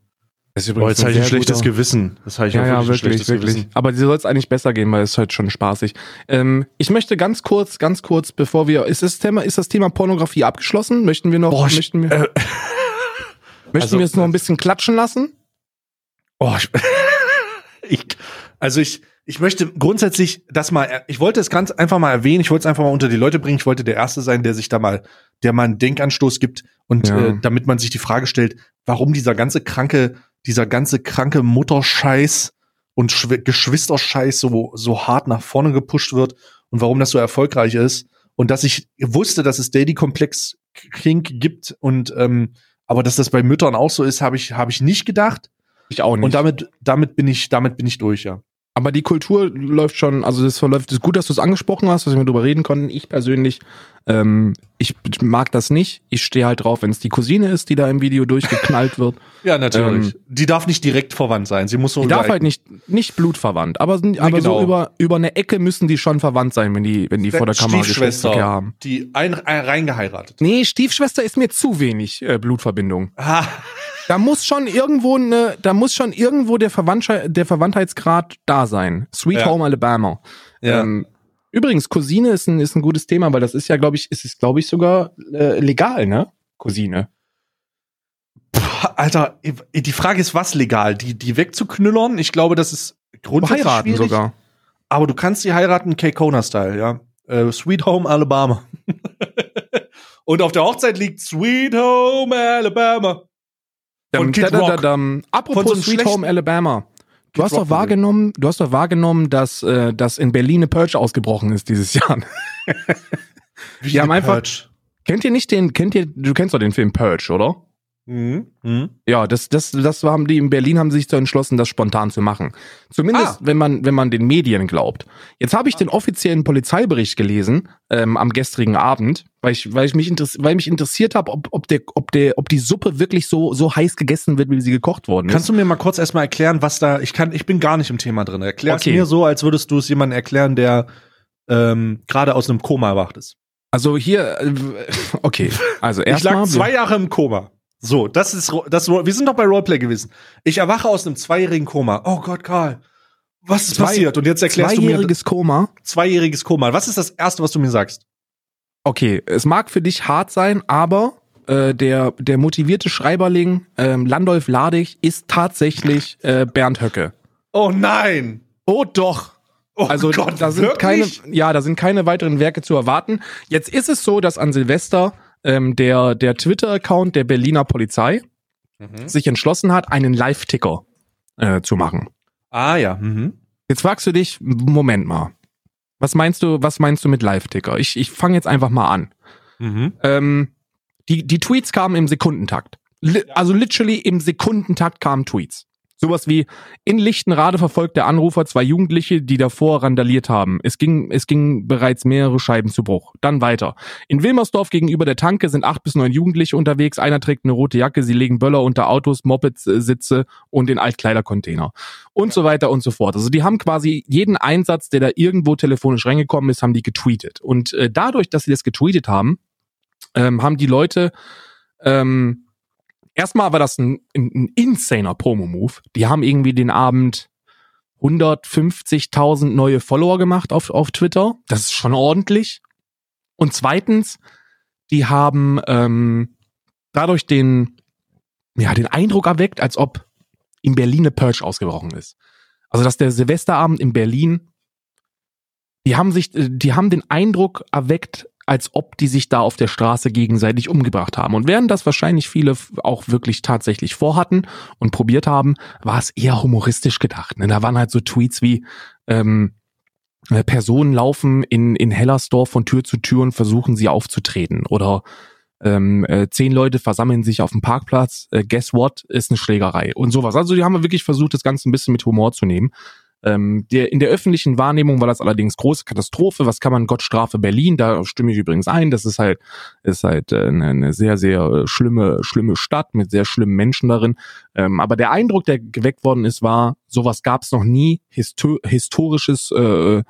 Das ist oh, jetzt habe ich ein schlechtes guter. Gewissen. Das habe ich ja, ja, wirklich, wirklich. Gewissen. Aber dir soll es eigentlich besser gehen, weil es ist halt schon spaßig. Ähm, ich möchte ganz kurz, ganz kurz, bevor wir, ist das Thema, ist das Thema Pornografie abgeschlossen? Möchten wir noch, Boah, möchten wir, äh, möchten also, wir es noch ein bisschen klatschen lassen? Oh, ich, ich also ich, ich möchte grundsätzlich das mal, ich wollte es ganz einfach mal erwähnen, ich wollte es einfach mal unter die Leute bringen, ich wollte der Erste sein, der sich da mal, der mal einen Denkanstoß gibt und ja. äh, damit man sich die Frage stellt, warum dieser ganze kranke, dieser ganze kranke Mutterscheiß und Schw Geschwisterscheiß so, so hart nach vorne gepusht wird und warum das so erfolgreich ist und dass ich wusste, dass es Daddy-Komplex Kink gibt und ähm, aber dass das bei Müttern auch so ist, habe ich, habe ich nicht gedacht. Ich auch nicht. Und damit, damit bin ich, damit bin ich durch, ja. Aber die Kultur läuft schon, also das verläuft, ist gut, dass du es angesprochen hast, dass wir darüber reden konnten. Ich persönlich, ähm, ich mag das nicht. Ich stehe halt drauf, wenn es die Cousine ist, die da im Video durchgeknallt wird. ja, natürlich. Ähm, die darf nicht direkt verwandt sein. Sie muss so. Die darf halt nicht, nicht blutverwandt, aber, nee, aber genau. so über, über eine Ecke müssen die schon verwandt sein, wenn die, wenn die vor der Kamera Geschlechtsverkehr haben. Die ein, ein, reingeheiratet. Nee, Stiefschwester ist mir zu wenig äh, Blutverbindung. Ah. Da muss schon irgendwo ne, da muss schon irgendwo der, Verwandtschaft, der Verwandtheitsgrad da sein. Sweet ja. Home Alabama. Ja. Ähm, übrigens, Cousine ist ein, ist ein gutes Thema, weil das ist ja, glaube ich, ist es, glaube ich, sogar äh, legal, ne? Cousine. Puh, Alter, die Frage ist, was legal? Die, die wegzuknüllern? Ich glaube, das ist grundsätzlich heiraten schwierig. sogar. Aber du kannst sie heiraten, K-Kona-Style, ja. Äh, Sweet Home Alabama. Und auf der Hochzeit liegt Sweet Home Alabama. Von Kid Rock. Apropos so Sweet Home Alabama. Du hast doch wahrgenommen, du hast doch wahrgenommen, dass, äh, dass in Berlin eine Purge ausgebrochen ist dieses Jahr. Wie Die haben einfach. Purge? Kennt ihr nicht den, kennt ihr, du kennst doch den Film Purge, oder? Mhm. Mhm. Ja, das, das, das haben die in Berlin haben sich so entschlossen, das spontan zu machen. Zumindest, ah. wenn man, wenn man den Medien glaubt. Jetzt habe ich den offiziellen Polizeibericht gelesen ähm, am gestrigen Abend, weil ich, weil ich mich, weil mich interessiert habe, ob, ob der, ob der, ob die Suppe wirklich so, so heiß gegessen wird, wie sie gekocht worden ist. Kannst du mir mal kurz erstmal erklären, was da? Ich kann, ich bin gar nicht im Thema drin. Erklär okay. es mir so, als würdest du es jemandem erklären, der ähm, gerade aus einem Koma erwacht ist. Also hier, äh, okay, also erstmal. Ich lag zwei Jahre im Koma. So, das ist das. Wir sind doch bei Roleplay gewesen. Ich erwache aus einem zweijährigen Koma. Oh Gott, Karl. Was ist Zwei, passiert? Und jetzt erklärst du mir. Zweijähriges Koma. Zweijähriges Koma. Was ist das erste, was du mir sagst? Okay, es mag für dich hart sein, aber äh, der der motivierte Schreiberling ähm, Landolf Ladig ist tatsächlich äh, Bernd Höcke. Oh nein. Oh doch. Oh also Gott, da sind wirklich? keine, ja, da sind keine weiteren Werke zu erwarten. Jetzt ist es so, dass an Silvester ähm, der, der Twitter-Account der Berliner Polizei mhm. sich entschlossen hat, einen Live-Ticker äh, zu machen. Ah ja. Mhm. Jetzt fragst du dich, Moment mal. Was meinst du, was meinst du mit Live-Ticker? Ich, ich fange jetzt einfach mal an. Mhm. Ähm, die, die Tweets kamen im Sekundentakt. Li also literally im Sekundentakt kamen Tweets. Sowas wie in Lichtenrade verfolgt der Anrufer zwei Jugendliche, die davor randaliert haben. Es ging, es ging bereits mehrere Scheiben zu Bruch. Dann weiter. In Wilmersdorf gegenüber der Tanke sind acht bis neun Jugendliche unterwegs. Einer trägt eine rote Jacke. Sie legen Böller unter Autos, Mopeds-Sitze und in Altkleidercontainer. Und so weiter und so fort. Also die haben quasi jeden Einsatz, der da irgendwo telefonisch reingekommen ist, haben die getweetet. Und äh, dadurch, dass sie das getweetet haben, ähm, haben die Leute ähm, erstmal war das ein, ein, ein insaner Promo-Move. Die haben irgendwie den Abend 150.000 neue Follower gemacht auf, auf Twitter. Das ist schon ordentlich. Und zweitens, die haben ähm, dadurch den, ja, den Eindruck erweckt, als ob in Berlin eine Purge ausgebrochen ist. Also, dass der Silvesterabend in Berlin, die haben sich, äh, die haben den Eindruck erweckt, als ob die sich da auf der Straße gegenseitig umgebracht haben. Und während das wahrscheinlich viele auch wirklich tatsächlich vorhatten und probiert haben, war es eher humoristisch gedacht. Ne? Da waren halt so Tweets wie ähm, äh, Personen laufen in, in Hellersdorf von Tür zu Tür und versuchen sie aufzutreten. Oder ähm, äh, zehn Leute versammeln sich auf dem Parkplatz, äh, guess what, ist eine Schlägerei und sowas. Also die haben wirklich versucht, das Ganze ein bisschen mit Humor zu nehmen. Ähm, der, in der öffentlichen Wahrnehmung war das allerdings große Katastrophe. Was kann man Gott strafe Berlin? Da stimme ich übrigens ein. Das ist halt, ist halt äh, eine, eine sehr, sehr äh, schlimme, schlimme Stadt mit sehr schlimmen Menschen darin. Ähm, aber der Eindruck, der geweckt worden ist, war, sowas gab es noch nie. Histo historisches, äh,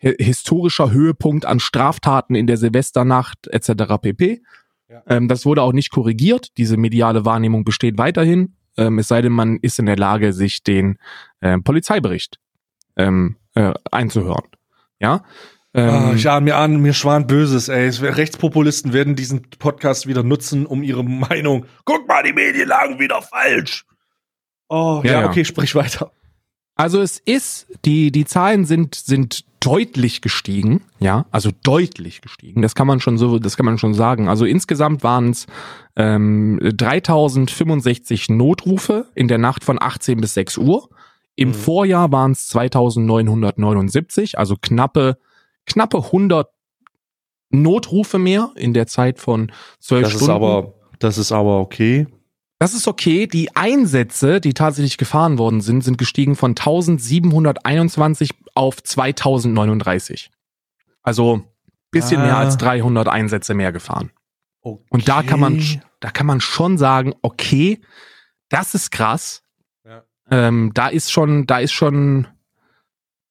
historischer Höhepunkt an Straftaten in der Silvesternacht etc. pp. Ja. Ähm, das wurde auch nicht korrigiert. Diese mediale Wahrnehmung besteht weiterhin. Ähm, es sei denn, man ist in der Lage, sich den äh, Polizeibericht ähm, äh, einzuhören. Ja. Ähm, oh, ich ahne mir an, mir schwan Böses, ey. Rechtspopulisten werden diesen Podcast wieder nutzen, um ihre Meinung. Guck mal, die Medien lagen wieder falsch. Oh, ja, ja okay, sprich weiter. Also es ist, die, die Zahlen sind, sind deutlich gestiegen, ja, also deutlich gestiegen. Das kann man schon so, das kann man schon sagen. Also insgesamt waren es ähm, 3065 Notrufe in der Nacht von 18 bis 6 Uhr. Im mhm. Vorjahr waren es 2979, also knappe, knappe 100 Notrufe mehr in der Zeit von 12 das Stunden. Ist aber, das ist aber okay. Das ist okay. Die Einsätze, die tatsächlich gefahren worden sind, sind gestiegen von 1721 auf 2039. Also bisschen ah. mehr als 300 Einsätze mehr gefahren. Okay. Und da kann man, da kann man schon sagen, okay, das ist krass. Ähm, da ist schon, da ist schon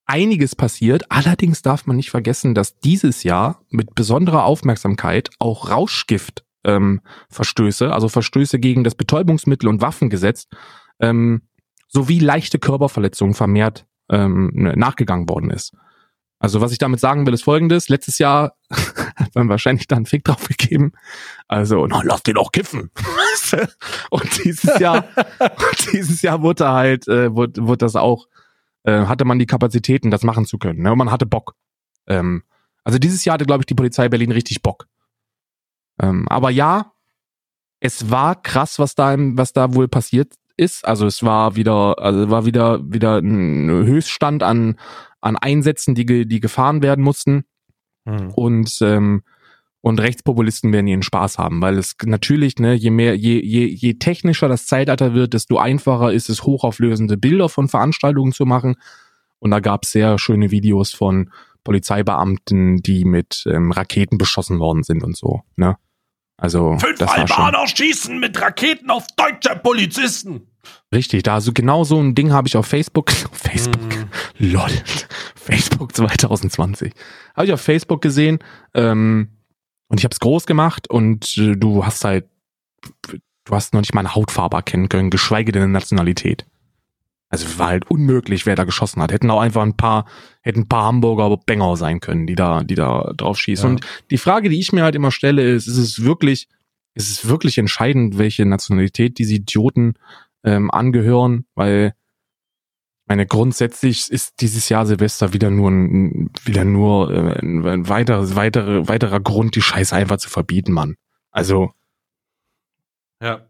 einiges passiert. Allerdings darf man nicht vergessen, dass dieses Jahr mit besonderer Aufmerksamkeit auch Rauschgift ähm, also Verstöße gegen das Betäubungsmittel- und Waffengesetz, ähm, sowie leichte Körperverletzungen vermehrt ähm, nachgegangen worden ist. Also was ich damit sagen will, ist folgendes. Letztes Jahr man wahrscheinlich da einen Fick drauf gegeben. Also, na, lass den doch kiffen. und dieses Jahr, dieses Jahr wurde halt, äh, wurde, wurde das auch, äh, hatte man die Kapazitäten, das machen zu können. Ne? Und man hatte Bock. Ähm, also dieses Jahr hatte, glaube ich, die Polizei Berlin richtig Bock. Ähm, aber ja, es war krass, was da, was da wohl passiert ist. Also es war wieder, also war wieder, wieder ein Höchststand an, an Einsätzen, die, die gefahren werden mussten. Mhm. Und, ähm, und Rechtspopulisten werden ihren Spaß haben, weil es natürlich, ne, je mehr, je, je, je technischer das Zeitalter wird, desto einfacher ist es, hochauflösende Bilder von Veranstaltungen zu machen. Und da gab es sehr schöne Videos von Polizeibeamten, die mit ähm, Raketen beschossen worden sind und so, ne? Also fünf Albaner schießen mit Raketen auf deutsche Polizisten. Richtig, da also genau so ein Ding habe ich auf Facebook, Facebook, mm. lol, Facebook 2020, habe ich auf Facebook gesehen ähm, und ich habe es groß gemacht und äh, du hast halt du hast noch nicht mal eine Hautfarbe erkennen können, geschweige denn eine Nationalität. Also war halt unmöglich, wer da geschossen hat. Hätten auch einfach ein paar, hätten ein paar Hamburger Banger sein können, die da, die da drauf schießen. Ja. Und die Frage, die ich mir halt immer stelle, ist, ist es wirklich, ist es wirklich entscheidend, welche Nationalität diese Idioten ähm, angehören? Weil meine, grundsätzlich ist dieses Jahr Silvester wieder nur ein, wieder nur äh, ein weiterer, weiterer, weiterer Grund, die Scheiße einfach zu verbieten, Mann. Also. Ja.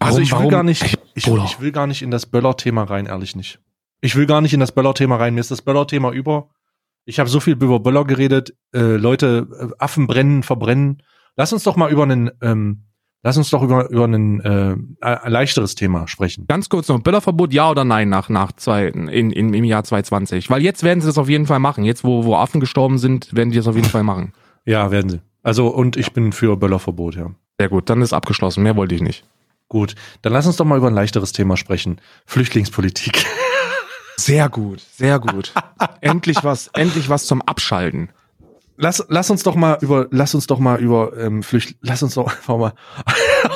Also warum, ich will warum? gar nicht, ich, ich, will gar nicht in das Böller-Thema rein, ehrlich nicht. Ich will gar nicht in das Böller-Thema rein. Mir ist das Böller-Thema über. Ich habe so viel über Böller geredet. Äh, Leute, äh, Affen brennen, verbrennen. Lass uns doch mal über einen, ähm, lass uns doch über über ein äh, ein leichteres Thema sprechen. Ganz kurz noch Böllerverbot, ja oder nein nach nach zwei in, in im Jahr 2020? Weil jetzt werden sie das auf jeden Fall machen. Jetzt wo wo Affen gestorben sind, werden die das auf jeden Fall machen. Ja, werden sie. Also und ich bin für Böllerverbot, ja. Sehr gut, dann ist abgeschlossen. Mehr wollte ich nicht. Gut, dann lass uns doch mal über ein leichteres Thema sprechen. Flüchtlingspolitik. Sehr gut, sehr gut. endlich was, endlich was zum Abschalten. Lass, lass uns doch mal über, lass uns doch mal über ähm, Flücht, lass uns doch einfach mal,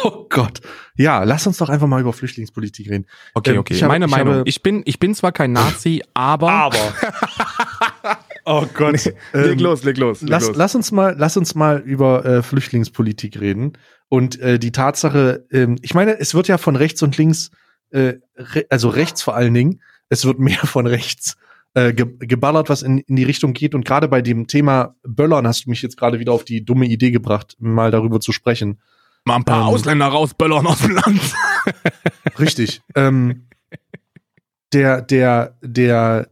oh Gott, ja, lass uns doch einfach mal über Flüchtlingspolitik reden. Okay, ähm, okay. Habe, Meine ich Meinung. Habe, ich bin, ich bin zwar kein Nazi, aber. Aber. oh Gott. Nee, leg ähm, los, leg los. Leg lass, los. lass uns mal, lass uns mal über äh, Flüchtlingspolitik reden und äh, die Tatsache, ähm, ich meine, es wird ja von rechts und links, äh, re also rechts vor allen Dingen, es wird mehr von rechts äh, ge geballert, was in, in die Richtung geht. Und gerade bei dem Thema Böllern hast du mich jetzt gerade wieder auf die dumme Idee gebracht, mal darüber zu sprechen. Mal ein paar ähm, Ausländer rausböllern aus dem Land. richtig. Ähm, der, der, der,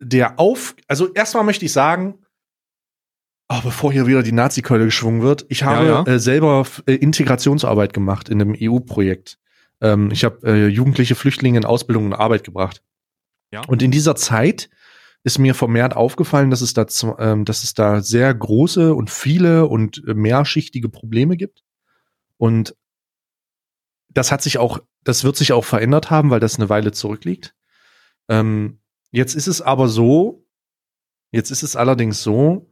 der auf, also erstmal möchte ich sagen, Oh, bevor hier wieder die Nazi-Keule geschwungen wird, ich habe ja, ja. Äh, selber äh, Integrationsarbeit gemacht in einem EU-Projekt. Ähm, ich habe äh, jugendliche Flüchtlinge in Ausbildung und Arbeit gebracht. Ja. Und in dieser Zeit ist mir vermehrt aufgefallen, dass es da, ähm, dass es da sehr große und viele und äh, mehrschichtige Probleme gibt. Und das hat sich auch, das wird sich auch verändert haben, weil das eine Weile zurückliegt. Ähm, jetzt ist es aber so, jetzt ist es allerdings so,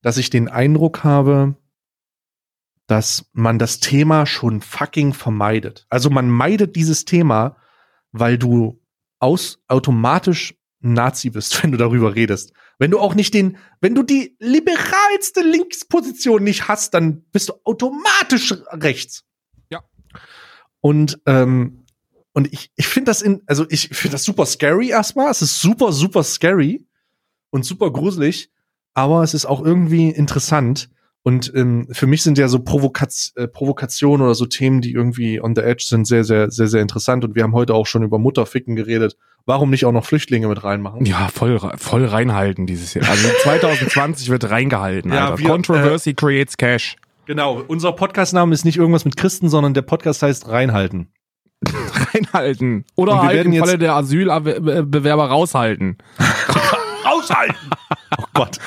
dass ich den Eindruck habe, dass man das Thema schon fucking vermeidet. Also man meidet dieses Thema, weil du aus automatisch Nazi bist, wenn du darüber redest. Wenn du auch nicht den, wenn du die liberalste Linksposition nicht hast, dann bist du automatisch rechts. Ja. Und ähm, und ich, ich finde das in, also ich finde das super scary erstmal. Es ist super, super scary und super gruselig aber es ist auch irgendwie interessant. Und ähm, für mich sind ja so Provokaz äh, Provokationen oder so Themen, die irgendwie on the edge sind, sehr, sehr, sehr, sehr interessant. Und wir haben heute auch schon über Mutterficken geredet. Warum nicht auch noch Flüchtlinge mit reinmachen? Ja, voll, voll reinhalten dieses Jahr. Also 2020 wird reingehalten. Ja, Alter. Wir, Controversy äh, creates cash. Genau. Unser Podcastname ist nicht irgendwas mit Christen, sondern der Podcast heißt Reinhalten. reinhalten. Oder halt im Falle der Asylbewerber raushalten. raushalten! oh Gott.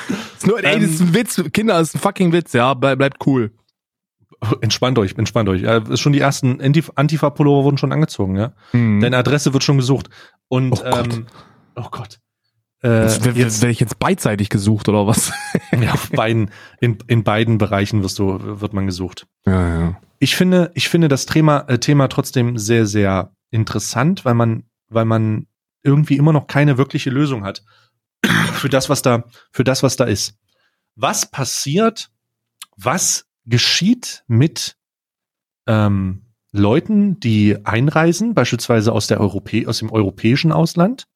Nur, ey, das ist ein ähm, Witz. Kinder, das ist ein fucking Witz, ja. Bleib, bleibt cool. Entspannt euch, entspannt euch. Ja, schon die ersten Antifa-Pullover wurden schon angezogen, ja. Mhm. Deine Adresse wird schon gesucht. Und, oh ähm, Gott. Oh Gott. Äh, jetzt, werde ich jetzt beidseitig gesucht oder was? ja, auf beiden, in, in beiden Bereichen wirst du, wird man gesucht. Ja, ja. Ich finde, ich finde das Thema, äh, Thema trotzdem sehr, sehr interessant, weil man, weil man irgendwie immer noch keine wirkliche Lösung hat für das, was da, für das, was da ist. Was passiert? Was geschieht mit ähm, Leuten, die einreisen, beispielsweise aus der Europä aus dem europäischen Ausland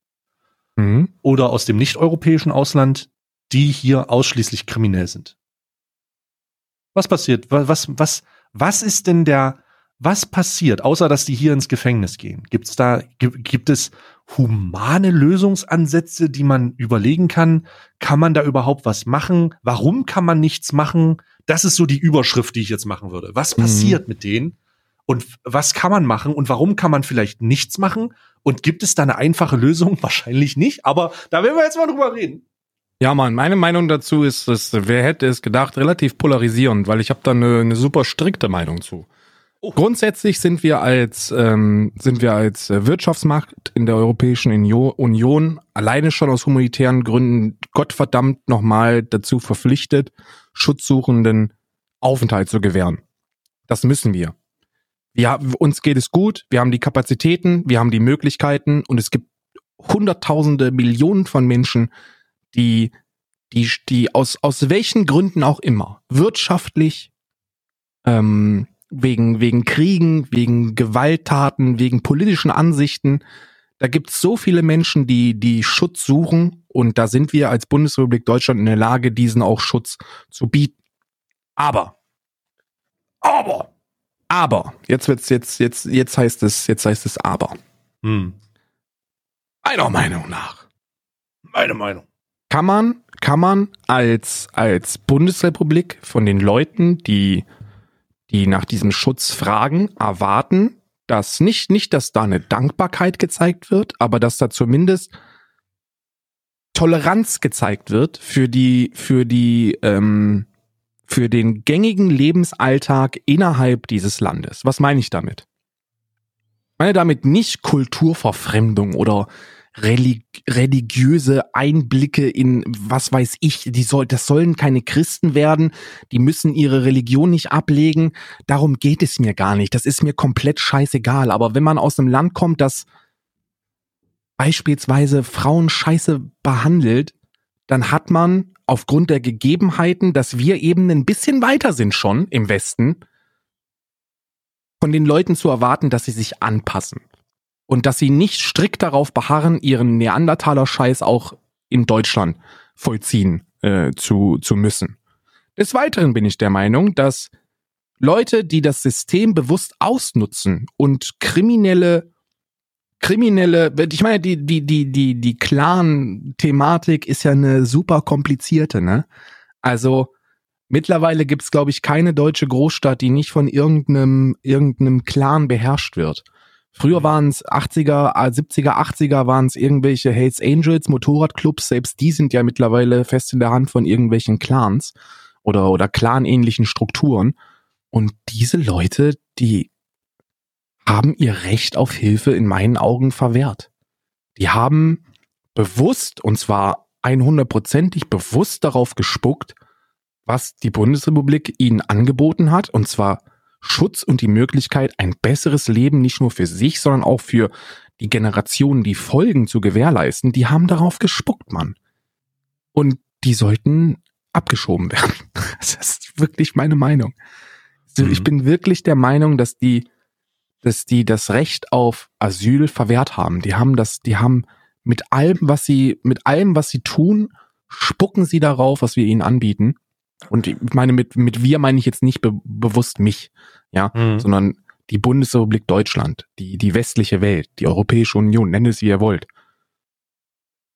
mhm. oder aus dem nicht-europäischen Ausland, die hier ausschließlich kriminell sind? Was passiert? Was, was, was ist denn der, was passiert, außer dass die hier ins Gefängnis gehen? Gibt's da, gibt, gibt es humane Lösungsansätze, die man überlegen kann? Kann man da überhaupt was machen? Warum kann man nichts machen? Das ist so die Überschrift, die ich jetzt machen würde. Was mhm. passiert mhm. mit denen? Und was kann man machen? Und warum kann man vielleicht nichts machen? Und gibt es da eine einfache Lösung? Wahrscheinlich nicht, aber da werden wir jetzt mal drüber reden. Ja, Mann, meine Meinung dazu ist, dass, wer hätte es gedacht, relativ polarisierend, weil ich habe da eine, eine super strikte Meinung zu. Oh. Grundsätzlich sind wir als ähm, sind wir als äh, Wirtschaftsmacht in der Europäischen Union alleine schon aus humanitären Gründen Gottverdammt nochmal dazu verpflichtet, Schutzsuchenden Aufenthalt zu gewähren. Das müssen wir. Ja, uns geht es gut, wir haben die Kapazitäten, wir haben die Möglichkeiten und es gibt Hunderttausende, Millionen von Menschen, die, die, die aus, aus welchen Gründen auch immer, wirtschaftlich, ähm, wegen, wegen Kriegen, wegen Gewalttaten, wegen politischen Ansichten, da gibt es so viele Menschen, die, die Schutz suchen und da sind wir als Bundesrepublik Deutschland in der Lage, diesen auch Schutz zu bieten. Aber, aber, aber, jetzt wird's, jetzt, jetzt, jetzt heißt es, jetzt heißt es aber. Hm. Meiner Meinung nach. Meine Meinung. Kann man, kann man als, als Bundesrepublik von den Leuten, die, die nach diesem Schutz fragen, erwarten, dass nicht, nicht, dass da eine Dankbarkeit gezeigt wird, aber dass da zumindest Toleranz gezeigt wird für die, für die, ähm, für den gängigen Lebensalltag innerhalb dieses Landes. Was meine ich damit? Ich meine damit nicht Kulturverfremdung oder religiöse Einblicke in was weiß ich, die soll, das sollen keine Christen werden, die müssen ihre Religion nicht ablegen. Darum geht es mir gar nicht. Das ist mir komplett scheißegal. Aber wenn man aus einem Land kommt, das beispielsweise Frauen scheiße behandelt, dann hat man aufgrund der Gegebenheiten, dass wir eben ein bisschen weiter sind schon im Westen, von den Leuten zu erwarten, dass sie sich anpassen und dass sie nicht strikt darauf beharren, ihren Neandertaler-Scheiß auch in Deutschland vollziehen äh, zu, zu müssen. Des Weiteren bin ich der Meinung, dass Leute, die das System bewusst ausnutzen und kriminelle kriminelle, ich meine, die, die, die, die, die Clan-Thematik ist ja eine super komplizierte, ne? Also, mittlerweile gibt's, glaube ich, keine deutsche Großstadt, die nicht von irgendeinem, irgendeinem Clan beherrscht wird. Früher waren es 80er, 70er, 80er waren es irgendwelche Hells Angels, Motorradclubs, selbst die sind ja mittlerweile fest in der Hand von irgendwelchen Clans oder, oder clanähnlichen Strukturen. Und diese Leute, die haben ihr Recht auf Hilfe in meinen Augen verwehrt. Die haben bewusst, und zwar 100%ig bewusst darauf gespuckt, was die Bundesrepublik ihnen angeboten hat, und zwar Schutz und die Möglichkeit, ein besseres Leben nicht nur für sich, sondern auch für die Generationen, die folgen, zu gewährleisten, die haben darauf gespuckt, Mann. Und die sollten abgeschoben werden. Das ist wirklich meine Meinung. Also mhm. Ich bin wirklich der Meinung, dass die, dass die das Recht auf Asyl verwehrt haben. Die haben das, die haben mit allem, was sie, mit allem, was sie tun, spucken sie darauf, was wir ihnen anbieten. Und ich meine, mit, mit wir meine ich jetzt nicht be bewusst mich, ja, mhm. sondern die Bundesrepublik Deutschland, die, die westliche Welt, die Europäische Union, nennt es wie ihr wollt.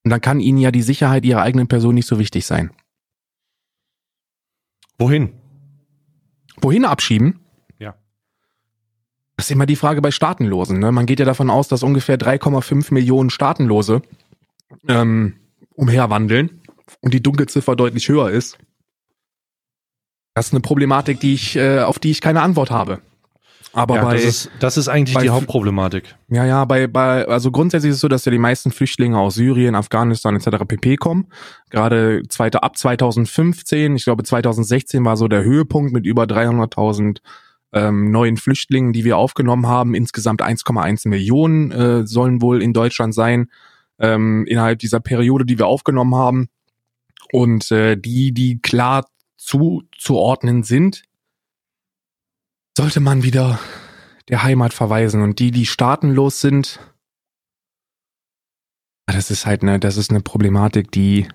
Und dann kann ihnen ja die Sicherheit ihrer eigenen Person nicht so wichtig sein. Wohin? Wohin abschieben? Ja. Das ist immer die Frage bei Staatenlosen. Ne? Man geht ja davon aus, dass ungefähr 3,5 Millionen Staatenlose ähm, umherwandeln und die Dunkelziffer deutlich höher ist. Das ist eine Problematik, die ich, äh, auf die ich keine Antwort habe. Aber ja, bei, das ist, das ist eigentlich bei, die Hauptproblematik. Ja, ja, bei, bei, also grundsätzlich ist es so, dass ja die meisten Flüchtlinge aus Syrien, Afghanistan etc. pp. kommen. Gerade zweite, ab 2015, ich glaube 2016 war so der Höhepunkt mit über 300.000 ähm, neuen Flüchtlingen, die wir aufgenommen haben. Insgesamt 1,1 Millionen äh, sollen wohl in Deutschland sein ähm, innerhalb dieser Periode, die wir aufgenommen haben. Und äh, die, die klar zuzuordnen sind, sollte man wieder der Heimat verweisen. Und die, die staatenlos sind, das ist halt eine, das ist eine Problematik, die,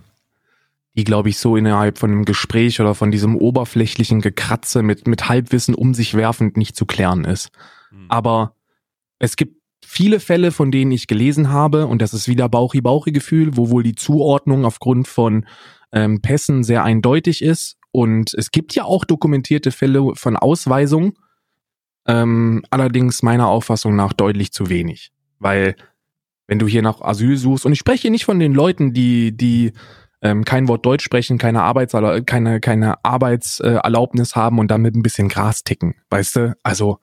die glaube ich so innerhalb von einem Gespräch oder von diesem oberflächlichen Gekratze mit, mit Halbwissen um sich werfend nicht zu klären ist. Mhm. Aber es gibt viele Fälle, von denen ich gelesen habe, und das ist wieder Bauchi-Bauchi-Gefühl, wo wohl die Zuordnung aufgrund von ähm, Pässen sehr eindeutig ist und es gibt ja auch dokumentierte Fälle von Ausweisung, ähm, allerdings meiner Auffassung nach deutlich zu wenig. Weil wenn du hier nach Asyl suchst, und ich spreche nicht von den Leuten, die, die ähm, kein Wort Deutsch sprechen, keine, Arbeits keine, keine Arbeitserlaubnis haben und damit ein bisschen Gras ticken, weißt du? Also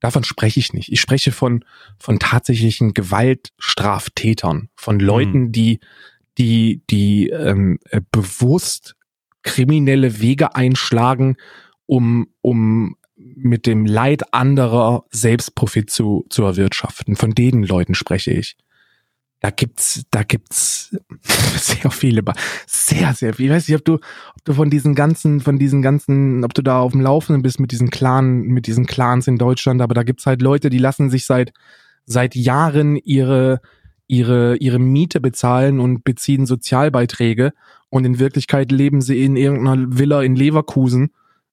davon spreche ich nicht. Ich spreche von, von tatsächlichen Gewaltstraftätern, von Leuten, mhm. die, die, die ähm, äh, bewusst kriminelle Wege einschlagen, um, um mit dem Leid anderer Selbstprofit zu, zu erwirtschaften. Von den Leuten spreche ich. Da gibt's, da gibt's sehr viele, sehr, sehr viel. Ich weiß nicht, ob du, ob du von diesen ganzen, von diesen ganzen, ob du da auf dem Laufenden bist mit diesen Clan, mit diesen Clans in Deutschland, aber da gibt's halt Leute, die lassen sich seit, seit Jahren ihre, ihre, ihre Miete bezahlen und beziehen Sozialbeiträge und in Wirklichkeit leben sie in irgendeiner Villa in Leverkusen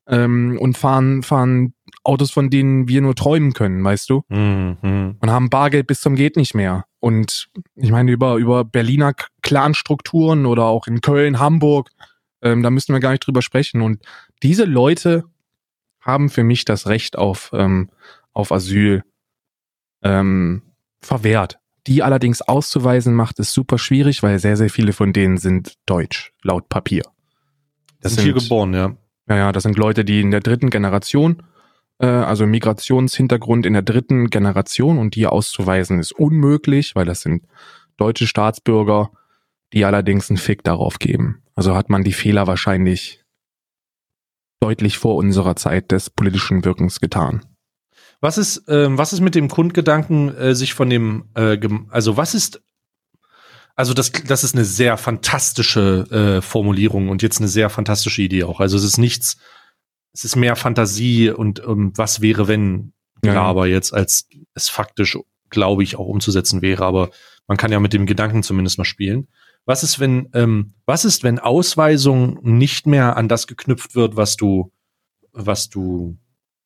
ähm, und fahren, fahren Autos, von denen wir nur träumen können, weißt du? Mhm. Und haben Bargeld bis zum geht nicht mehr. Und ich meine, über, über Berliner Clanstrukturen oder auch in Köln, Hamburg, ähm, da müssen wir gar nicht drüber sprechen. Und diese Leute haben für mich das Recht auf, ähm, auf Asyl ähm, verwehrt. Die allerdings auszuweisen macht es super schwierig, weil sehr, sehr viele von denen sind deutsch, laut Papier. Das sind, sind hier geboren, ja. Ja, ja, das sind Leute, die in der dritten Generation, äh, also Migrationshintergrund in der dritten Generation und die auszuweisen ist unmöglich, weil das sind deutsche Staatsbürger, die allerdings einen Fick darauf geben. Also hat man die Fehler wahrscheinlich deutlich vor unserer Zeit des politischen Wirkens getan. Was ist, ähm, was ist mit dem Grundgedanken, äh, sich von dem, äh, also was ist also das, das ist eine sehr fantastische äh, Formulierung und jetzt eine sehr fantastische Idee auch. Also es ist nichts, es ist mehr Fantasie und um, was wäre, wenn ja. aber jetzt, als es faktisch, glaube ich, auch umzusetzen wäre. Aber man kann ja mit dem Gedanken zumindest mal spielen. Was ist, wenn, ähm, was ist, wenn Ausweisung nicht mehr an das geknüpft wird, was du, was du,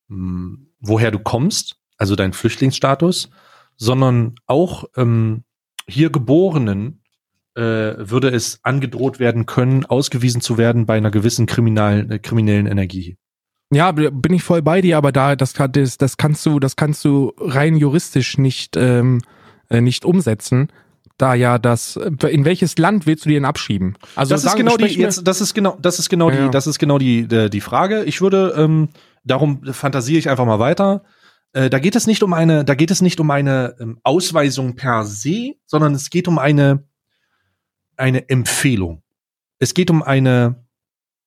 mh, hm, woher du kommst, also dein Flüchtlingsstatus, sondern auch ähm, hier Geborenen äh, würde es angedroht werden können, ausgewiesen zu werden bei einer gewissen kriminalen, äh, kriminellen Energie. Ja, bin ich voll bei dir, aber da das, das, das kannst du, das kannst du rein juristisch nicht ähm, äh, nicht umsetzen, da ja das in welches Land willst du dir denn abschieben? Also das sagen, ist genau die jetzt, das ist genau das ist genau ja. die das ist genau die die, die Frage. Ich würde ähm, darum fantasiere ich einfach mal weiter. Äh, da geht es nicht um eine, da geht es nicht um eine ähm, Ausweisung per se, sondern es geht um eine, eine Empfehlung. Es geht um eine,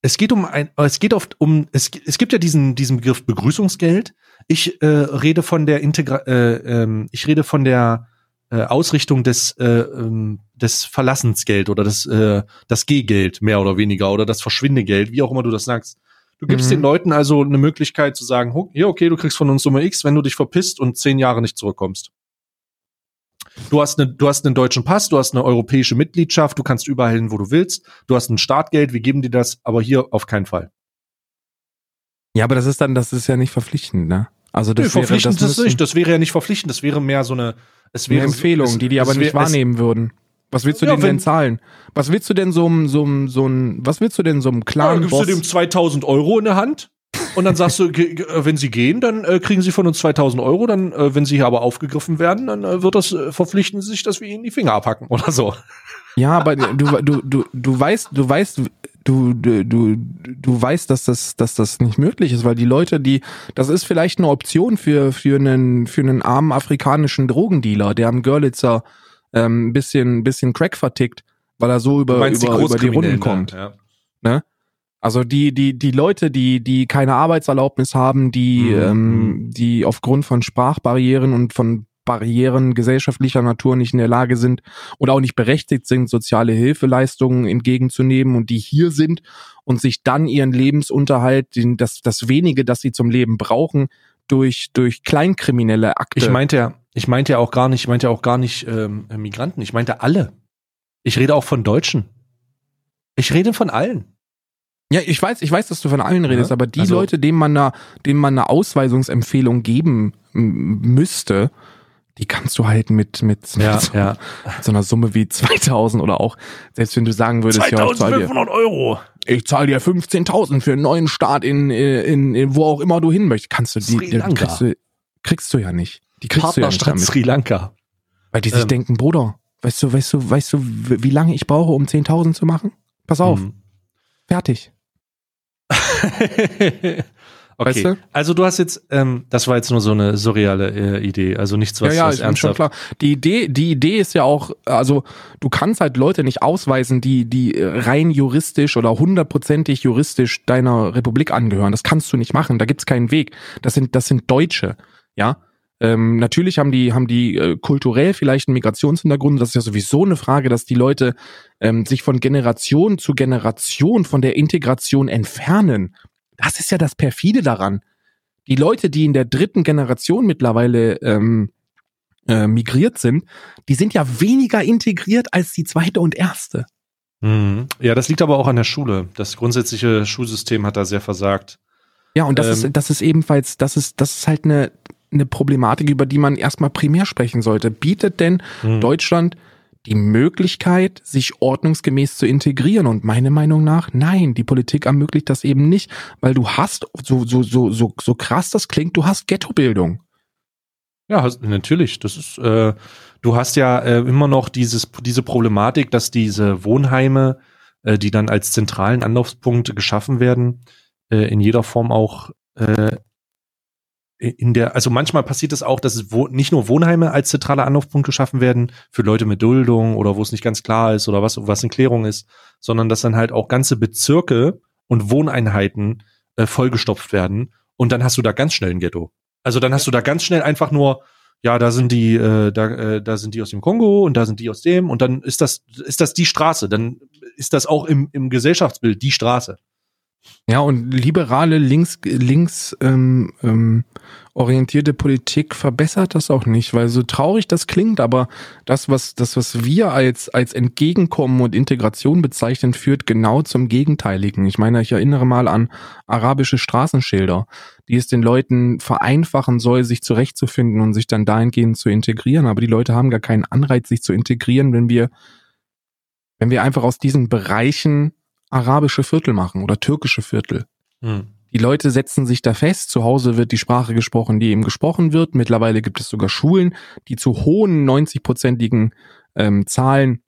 es geht um ein, es geht oft um, es, es gibt ja diesen, diesen Begriff Begrüßungsgeld. Ich äh, rede von der Integra, äh, ähm, ich rede von der äh, Ausrichtung des, äh, ähm, des Verlassensgeld oder des, äh, das Gehgeld mehr oder weniger oder das Verschwindegeld, wie auch immer du das sagst. Du gibst mhm. den Leuten also eine Möglichkeit zu sagen, hier, okay, du kriegst von uns Summe X, wenn du dich verpisst und zehn Jahre nicht zurückkommst. Du hast, eine, du hast einen deutschen Pass, du hast eine europäische Mitgliedschaft, du kannst überall hin, wo du willst, du hast ein Startgeld, wir geben dir das, aber hier auf keinen Fall. Ja, aber das ist dann, das ist ja nicht verpflichtend, ne? Also das nee, wäre, verpflichtend das, ist nicht, das wäre ja nicht verpflichtend, das wäre mehr so eine, es wäre eine Empfehlung, es, die die aber nicht wahrnehmen würden. Was willst du ja, denn denn zahlen? Was willst du denn so einem, so einem, so einem, was willst du denn so einem klaren ja, gibst du dem 2000 Euro in der Hand und dann sagst du, äh, wenn sie gehen, dann äh, kriegen sie von uns 2000 Euro, dann, äh, wenn sie hier aber aufgegriffen werden, dann äh, wird das, äh, verpflichten sie sich, dass wir ihnen die Finger abhacken oder so. Ja, aber du, du, du, du weißt, du weißt, du, du, du, du weißt, dass das, dass das nicht möglich ist, weil die Leute, die, das ist vielleicht eine Option für, für einen, für einen armen afrikanischen Drogendealer, der am Görlitzer ähm, ein bisschen, bisschen Crack vertickt, weil er so über, über, die, über die Runden kommt. Ja. Ne? Also die, die, die Leute, die, die keine Arbeitserlaubnis haben, die, mhm. ähm, mhm. die aufgrund von Sprachbarrieren und von Barrieren gesellschaftlicher Natur nicht in der Lage sind oder auch nicht berechtigt sind, soziale Hilfeleistungen entgegenzunehmen und die hier sind und sich dann ihren Lebensunterhalt, den, das, das wenige, das sie zum Leben brauchen, durch, durch kleinkriminelle Akte. Ich meinte ja, ich meinte ja auch gar nicht, ich meinte ja auch gar nicht ähm, Migranten, ich meinte alle. Ich rede auch von Deutschen. Ich rede von allen. Ja, ich weiß, ich weiß, dass du von allen redest, ja, aber die also, Leute, denen man eine, denen man eine Ausweisungsempfehlung geben müsste, die kannst du halt mit mit, ja, mit, so, ja. mit, so, einer Summe wie 2000 oder auch selbst wenn du sagen würdest 2500 ja, Euro ich zahle dir 15.000 für einen neuen Start in, in, in wo auch immer du hin möchtest kannst du die, die kriegst, du, kriegst du ja nicht die kriegst Partnerstadt du ja nicht Sri Lanka weil die sich ähm. denken Bruder weißt du weißt du weißt du wie lange ich brauche um 10.000 zu machen pass auf mhm. fertig Okay. Weißt du? Also du hast jetzt, ähm, das war jetzt nur so eine surreale äh, Idee, also nichts was, ja, ja, was ernsthaft. Schon klar. Die Idee, die Idee ist ja auch, also du kannst halt Leute nicht ausweisen, die die rein juristisch oder hundertprozentig juristisch deiner Republik angehören. Das kannst du nicht machen. Da gibt's keinen Weg. Das sind das sind Deutsche, ja. Ähm, natürlich haben die, haben die äh, kulturell vielleicht einen Migrationshintergrund. Das ist ja sowieso eine Frage, dass die Leute ähm, sich von Generation zu Generation von der Integration entfernen. Das ist ja das perfide daran. Die Leute, die in der dritten Generation mittlerweile ähm, äh, migriert sind, die sind ja weniger integriert als die zweite und erste. Mhm. Ja, das liegt aber auch an der Schule. Das grundsätzliche Schulsystem hat da sehr versagt. Ja, und das ähm, ist, das ist ebenfalls, das ist, das ist halt eine, eine Problematik, über die man erstmal primär sprechen sollte. Bietet denn mhm. Deutschland die Möglichkeit, sich ordnungsgemäß zu integrieren. Und meine Meinung nach, nein, die Politik ermöglicht das eben nicht, weil du hast, so, so, so, so, so krass das klingt, du hast Ghettobildung. Ja, natürlich. Das ist, äh, du hast ja äh, immer noch dieses, diese Problematik, dass diese Wohnheime, äh, die dann als zentralen Anlaufspunkt geschaffen werden, äh, in jeder Form auch äh, in der, also manchmal passiert es auch, dass es wo, nicht nur Wohnheime als zentraler Anlaufpunkt geschaffen werden für Leute mit Duldung oder wo es nicht ganz klar ist oder was, was in Klärung ist, sondern dass dann halt auch ganze Bezirke und Wohneinheiten äh, vollgestopft werden und dann hast du da ganz schnell ein Ghetto. Also dann hast du da ganz schnell einfach nur, ja, da sind die, äh, da, äh, da sind die aus dem Kongo und da sind die aus dem und dann ist das, ist das die Straße, dann ist das auch im, im Gesellschaftsbild die Straße. Ja, und liberale links, links ähm, ähm, orientierte Politik verbessert das auch nicht, weil so traurig das klingt, aber das, was, das, was wir als, als Entgegenkommen und Integration bezeichnen, führt genau zum Gegenteiligen. Ich meine, ich erinnere mal an arabische Straßenschilder, die es den Leuten vereinfachen soll, sich zurechtzufinden und sich dann dahingehend zu integrieren. Aber die Leute haben gar keinen Anreiz, sich zu integrieren, wenn wir, wenn wir einfach aus diesen Bereichen arabische Viertel machen oder türkische Viertel. Hm. Die Leute setzen sich da fest. Zu Hause wird die Sprache gesprochen, die eben gesprochen wird. Mittlerweile gibt es sogar Schulen, die zu hohen 90-prozentigen ähm, Zahlen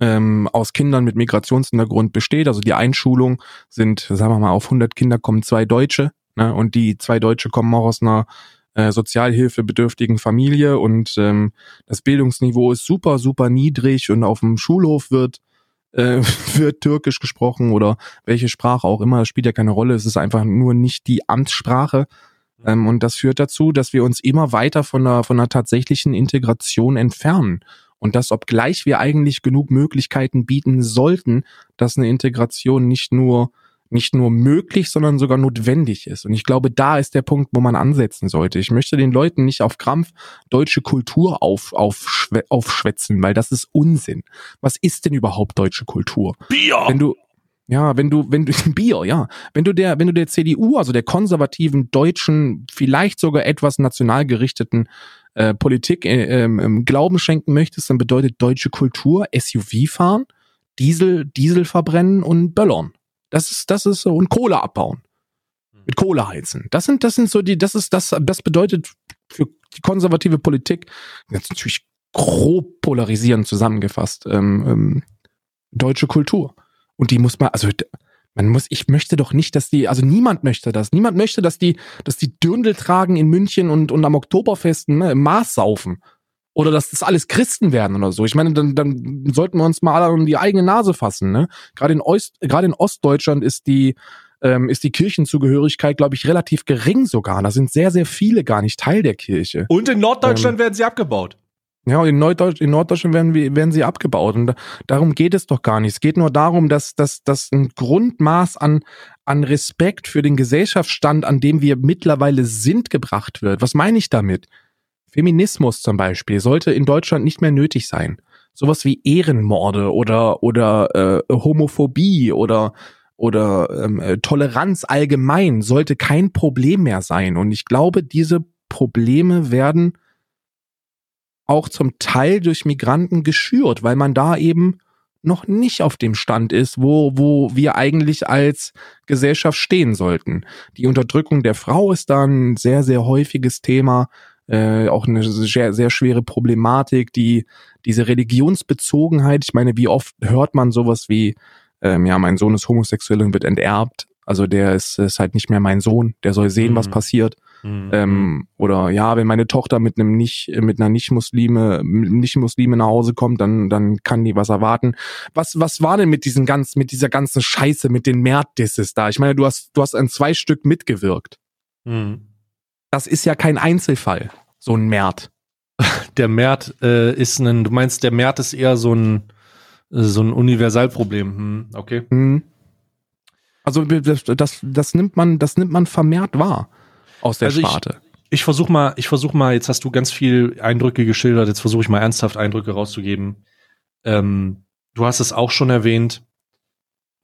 ähm, aus Kindern mit Migrationshintergrund besteht. Also die Einschulung sind, sagen wir mal, auf 100 Kinder kommen zwei Deutsche. Ne? Und die zwei Deutsche kommen auch aus einer äh, sozialhilfebedürftigen Familie. Und ähm, das Bildungsniveau ist super, super niedrig. Und auf dem Schulhof wird äh, wird Türkisch gesprochen oder welche Sprache auch immer, das spielt ja keine Rolle. Es ist einfach nur nicht die Amtssprache. Ähm, und das führt dazu, dass wir uns immer weiter von einer, von einer tatsächlichen Integration entfernen. Und das, obgleich wir eigentlich genug Möglichkeiten bieten sollten, dass eine Integration nicht nur nicht nur möglich, sondern sogar notwendig ist. Und ich glaube, da ist der Punkt, wo man ansetzen sollte. Ich möchte den Leuten nicht auf Krampf deutsche Kultur auf, auf, aufschwätzen, weil das ist Unsinn. Was ist denn überhaupt deutsche Kultur? Bier! Wenn du, ja, wenn du, wenn du, Bier, ja. Wenn du der, wenn du der CDU, also der konservativen deutschen, vielleicht sogar etwas national gerichteten äh, Politik äh, äh, Glauben schenken möchtest, dann bedeutet deutsche Kultur SUV fahren, Diesel, Diesel verbrennen und Böllern. Das ist, das ist so, und Kohle abbauen. Hm. Mit Kohle heizen. Das sind, das sind so die, das ist, das, das bedeutet für die konservative Politik, jetzt natürlich grob polarisierend zusammengefasst, ähm, ähm, deutsche Kultur. Und die muss man, also man muss, ich möchte doch nicht, dass die, also niemand möchte das. Niemand möchte, dass die, dass die Dürndl tragen in München und, und am Oktoberfesten ne, im Mars saufen. Oder dass das alles Christen werden oder so. Ich meine, dann, dann sollten wir uns mal alle um die eigene Nase fassen. Ne? Gerade in, Ost, gerade in Ostdeutschland ist die, ähm, ist die Kirchenzugehörigkeit, glaube ich, relativ gering sogar. Da sind sehr, sehr viele gar nicht Teil der Kirche. Und in Norddeutschland ähm, werden sie abgebaut. Ja, in, Norddeutsch, in Norddeutschland werden, werden sie abgebaut. Und darum geht es doch gar nicht. Es geht nur darum, dass, dass, dass ein Grundmaß an, an Respekt für den Gesellschaftsstand, an dem wir mittlerweile sind, gebracht wird. Was meine ich damit? Feminismus zum Beispiel sollte in Deutschland nicht mehr nötig sein. Sowas wie Ehrenmorde oder oder äh, Homophobie oder oder ähm, äh, Toleranz allgemein sollte kein Problem mehr sein. Und ich glaube, diese Probleme werden auch zum Teil durch Migranten geschürt, weil man da eben noch nicht auf dem Stand ist, wo, wo wir eigentlich als Gesellschaft stehen sollten. Die Unterdrückung der Frau ist da ein sehr, sehr häufiges Thema äh, auch eine sehr, sehr schwere Problematik, die diese Religionsbezogenheit, ich meine, wie oft hört man sowas wie, ähm, ja, mein Sohn ist homosexuell und wird enterbt. Also der ist, ist halt nicht mehr mein Sohn, der soll sehen, mhm. was passiert. Mhm. Ähm, oder ja, wenn meine Tochter mit einem nicht, mit einer Nicht-Muslime, Nicht-Muslime nach Hause kommt, dann, dann kann die was erwarten. Was, was war denn mit diesen ganzen, mit dieser ganzen Scheiße, mit den Mert-Disses da? Ich meine, du hast, du hast an zwei Stück mitgewirkt. Mhm. Das ist ja kein Einzelfall, so ein Mert. Der Mert äh, ist ein, du meinst, der Mert ist eher so ein, so ein Universalproblem. Hm, okay. Mhm. Also das, das, das nimmt man, das nimmt man vermehrt wahr aus der also Sparte. Ich, ich versuche mal, ich versuche mal, jetzt hast du ganz viel Eindrücke geschildert, jetzt versuche ich mal ernsthaft Eindrücke rauszugeben. Ähm, du hast es auch schon erwähnt.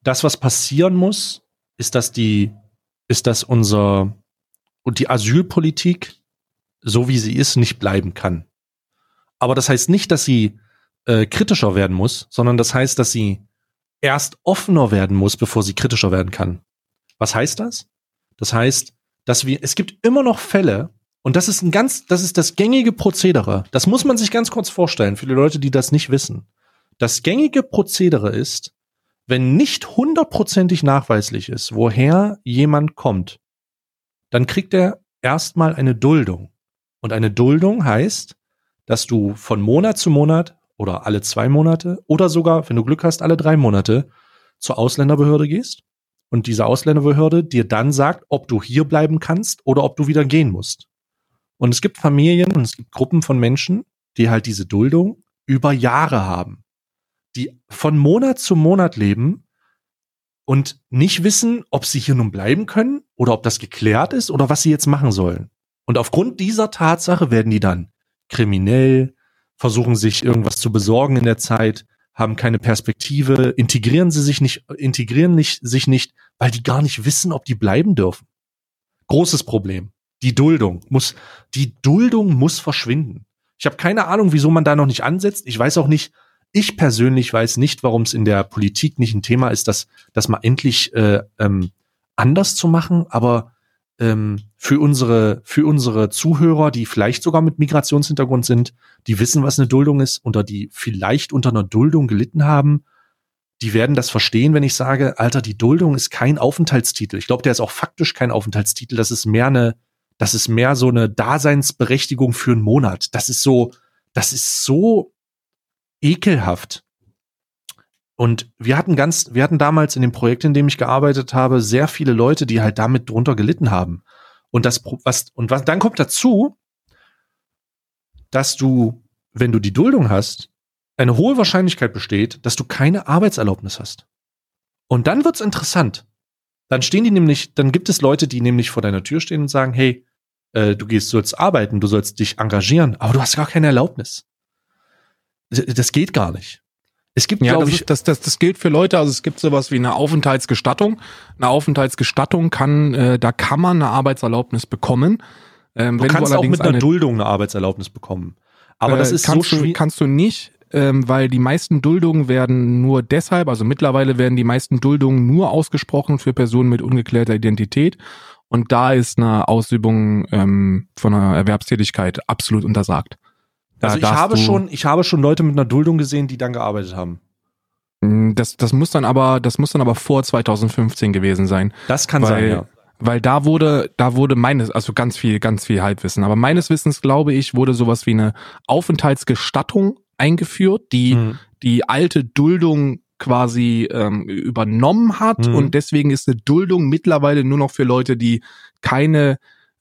Das, was passieren muss, ist, dass die, ist, dass unser und die Asylpolitik, so wie sie ist, nicht bleiben kann. Aber das heißt nicht, dass sie äh, kritischer werden muss, sondern das heißt, dass sie erst offener werden muss, bevor sie kritischer werden kann. Was heißt das? Das heißt, dass wir, es gibt immer noch Fälle, und das ist ein ganz, das ist das gängige Prozedere. Das muss man sich ganz kurz vorstellen, für die Leute, die das nicht wissen. Das gängige Prozedere ist, wenn nicht hundertprozentig nachweislich ist, woher jemand kommt, dann kriegt er erstmal eine Duldung. Und eine Duldung heißt, dass du von Monat zu Monat oder alle zwei Monate oder sogar, wenn du Glück hast, alle drei Monate zur Ausländerbehörde gehst und diese Ausländerbehörde dir dann sagt, ob du hier bleiben kannst oder ob du wieder gehen musst. Und es gibt Familien und es gibt Gruppen von Menschen, die halt diese Duldung über Jahre haben, die von Monat zu Monat leben und nicht wissen, ob sie hier nun bleiben können oder ob das geklärt ist oder was sie jetzt machen sollen. Und aufgrund dieser Tatsache werden die dann kriminell, versuchen sich irgendwas zu besorgen in der Zeit, haben keine Perspektive, integrieren sie sich nicht, integrieren nicht, sich nicht, weil die gar nicht wissen, ob die bleiben dürfen. Großes Problem. Die Duldung muss, die Duldung muss verschwinden. Ich habe keine Ahnung, wieso man da noch nicht ansetzt. Ich weiß auch nicht, ich persönlich weiß nicht, warum es in der Politik nicht ein Thema ist, das, das mal endlich äh, ähm, anders zu machen. Aber ähm, für unsere für unsere Zuhörer, die vielleicht sogar mit Migrationshintergrund sind, die wissen, was eine Duldung ist oder die vielleicht unter einer Duldung gelitten haben, die werden das verstehen, wenn ich sage, Alter, die Duldung ist kein Aufenthaltstitel. Ich glaube, der ist auch faktisch kein Aufenthaltstitel. Das ist mehr eine, das ist mehr so eine Daseinsberechtigung für einen Monat. Das ist so, das ist so ekelhaft. Und wir hatten ganz, wir hatten damals in dem Projekt, in dem ich gearbeitet habe, sehr viele Leute, die halt damit drunter gelitten haben. Und das, was, und was, dann kommt dazu, dass du, wenn du die Duldung hast, eine hohe Wahrscheinlichkeit besteht, dass du keine Arbeitserlaubnis hast. Und dann wird's interessant. Dann stehen die nämlich, dann gibt es Leute, die nämlich vor deiner Tür stehen und sagen, hey, äh, du gehst, sollst arbeiten, du sollst dich engagieren, aber du hast gar keine Erlaubnis. Das geht gar nicht. Es gibt, ja, glaube ich, das, das, das gilt für Leute, also es gibt sowas wie eine Aufenthaltsgestattung. Eine Aufenthaltsgestattung kann, äh, da kann man eine Arbeitserlaubnis bekommen. Ähm, du wenn kannst du auch mit einer eine, Duldung eine Arbeitserlaubnis bekommen. Aber äh, das ist kannst so du, kannst du nicht, ähm, weil die meisten Duldungen werden nur deshalb, also mittlerweile werden die meisten Duldungen nur ausgesprochen für Personen mit ungeklärter Identität. Und da ist eine Ausübung ähm, von einer Erwerbstätigkeit absolut untersagt. Also ich habe schon, ich habe schon Leute mit einer Duldung gesehen, die dann gearbeitet haben. Mm, das, das muss dann aber, das muss dann aber vor 2015 gewesen sein. Das kann weil, sein, ja. Weil da wurde, da wurde meines, also ganz viel, ganz viel Halbwissen. Aber meines Wissens, glaube ich, wurde sowas wie eine Aufenthaltsgestattung eingeführt, die mhm. die alte Duldung quasi ähm, übernommen hat mhm. und deswegen ist eine Duldung mittlerweile nur noch für Leute, die keine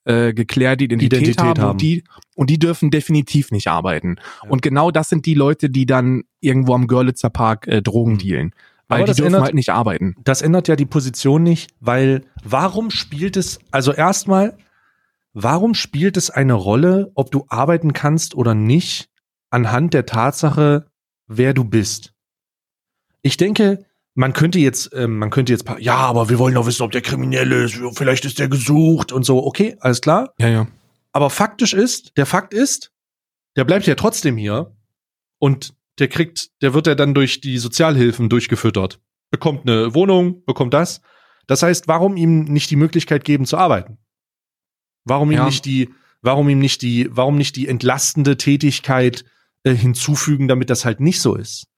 äh, geklärte Identität, Identität haben, haben. Und, die, und die dürfen definitiv nicht arbeiten. Ja. Und genau das sind die Leute, die dann irgendwo am Görlitzer Park äh, Drogen mhm. dealen. Weil Aber die dürfen ändert, halt nicht arbeiten. Das ändert ja die Position nicht, weil warum spielt es, also erstmal, warum spielt es eine Rolle, ob du arbeiten kannst oder nicht, anhand der Tatsache, wer du bist? Ich denke, man könnte jetzt, ähm, man könnte jetzt, ja, aber wir wollen doch wissen, ob der kriminell ist, vielleicht ist der gesucht und so. Okay, alles klar. Ja, ja. Aber faktisch ist, der Fakt ist, der bleibt ja trotzdem hier und der kriegt, der wird ja dann durch die Sozialhilfen durchgefüttert. Bekommt eine Wohnung, bekommt das. Das heißt, warum ihm nicht die Möglichkeit geben zu arbeiten? Warum ihm ja. nicht die, warum ihm nicht die, warum nicht die entlastende Tätigkeit äh, hinzufügen, damit das halt nicht so ist?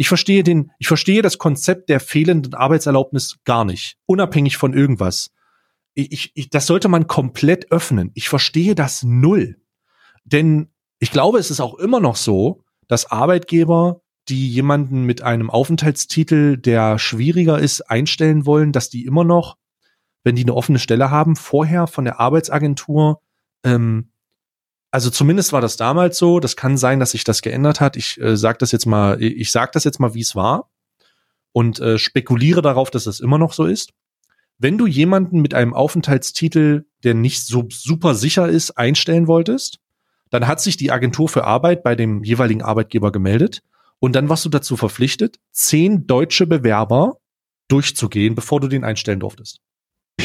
Ich verstehe den, ich verstehe das Konzept der fehlenden Arbeitserlaubnis gar nicht, unabhängig von irgendwas. Ich, ich, das sollte man komplett öffnen. Ich verstehe das null. Denn ich glaube, es ist auch immer noch so, dass Arbeitgeber, die jemanden mit einem Aufenthaltstitel, der schwieriger ist, einstellen wollen, dass die immer noch, wenn die eine offene Stelle haben, vorher von der Arbeitsagentur ähm, also zumindest war das damals so. Das kann sein, dass sich das geändert hat. Ich äh, sage das jetzt mal, ich sage das jetzt mal, wie es war und äh, spekuliere darauf, dass das immer noch so ist. Wenn du jemanden mit einem Aufenthaltstitel, der nicht so super sicher ist, einstellen wolltest, dann hat sich die Agentur für Arbeit bei dem jeweiligen Arbeitgeber gemeldet und dann warst du dazu verpflichtet, zehn deutsche Bewerber durchzugehen, bevor du den einstellen durftest.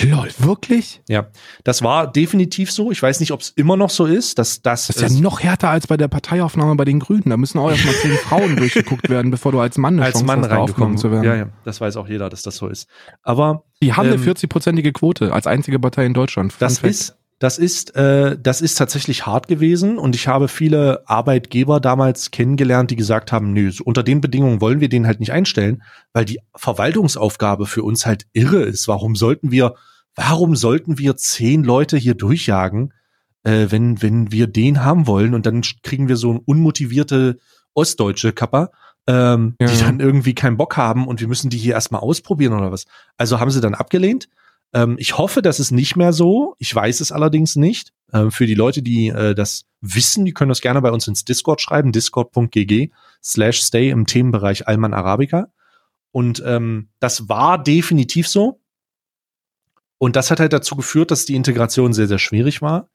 Lol, wirklich? Ja, das war definitiv so. Ich weiß nicht, ob es immer noch so ist. Dass, das, das ist ja noch härter als bei der Parteiaufnahme bei den Grünen. Da müssen auch erstmal zehn Frauen durchgeguckt werden, bevor du als Mann eine als Chance Mann hast, aufgenommen zu werden. Ja, ja, das weiß auch jeder, dass das so ist. Aber die haben ähm, eine 40-prozentige Quote als einzige Partei in Deutschland. Fun das Fact. ist das ist, äh, das ist tatsächlich hart gewesen und ich habe viele Arbeitgeber damals kennengelernt, die gesagt haben, nö, unter den Bedingungen wollen wir den halt nicht einstellen, weil die Verwaltungsaufgabe für uns halt irre ist. Warum sollten wir warum sollten wir zehn Leute hier durchjagen, äh, wenn, wenn wir den haben wollen und dann kriegen wir so ein unmotivierte ostdeutsche Kapper, ähm, ja. die dann irgendwie keinen Bock haben und wir müssen die hier erstmal ausprobieren oder was. Also haben sie dann abgelehnt. Ähm, ich hoffe, das ist nicht mehr so. Ich weiß es allerdings nicht. Ähm, für die Leute, die äh, das wissen, die können das gerne bei uns ins Discord schreiben, discord.gg slash stay im Themenbereich Alman Arabica. Und ähm, das war definitiv so. Und das hat halt dazu geführt, dass die Integration sehr, sehr schwierig war.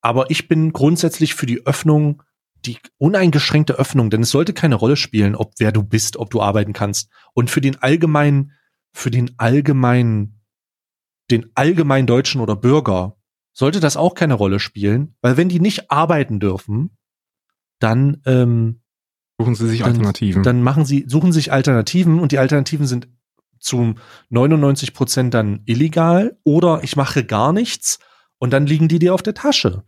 Aber ich bin grundsätzlich für die Öffnung, die uneingeschränkte Öffnung, denn es sollte keine Rolle spielen, ob wer du bist, ob du arbeiten kannst. Und für den allgemeinen, für den allgemeinen, den allgemeinen Deutschen oder Bürger sollte das auch keine Rolle spielen, weil wenn die nicht arbeiten dürfen, dann ähm, suchen sie sich dann, Alternativen. Dann machen sie, suchen sich Alternativen und die Alternativen sind zu 99 Prozent dann illegal oder ich mache gar nichts und dann liegen die dir auf der Tasche.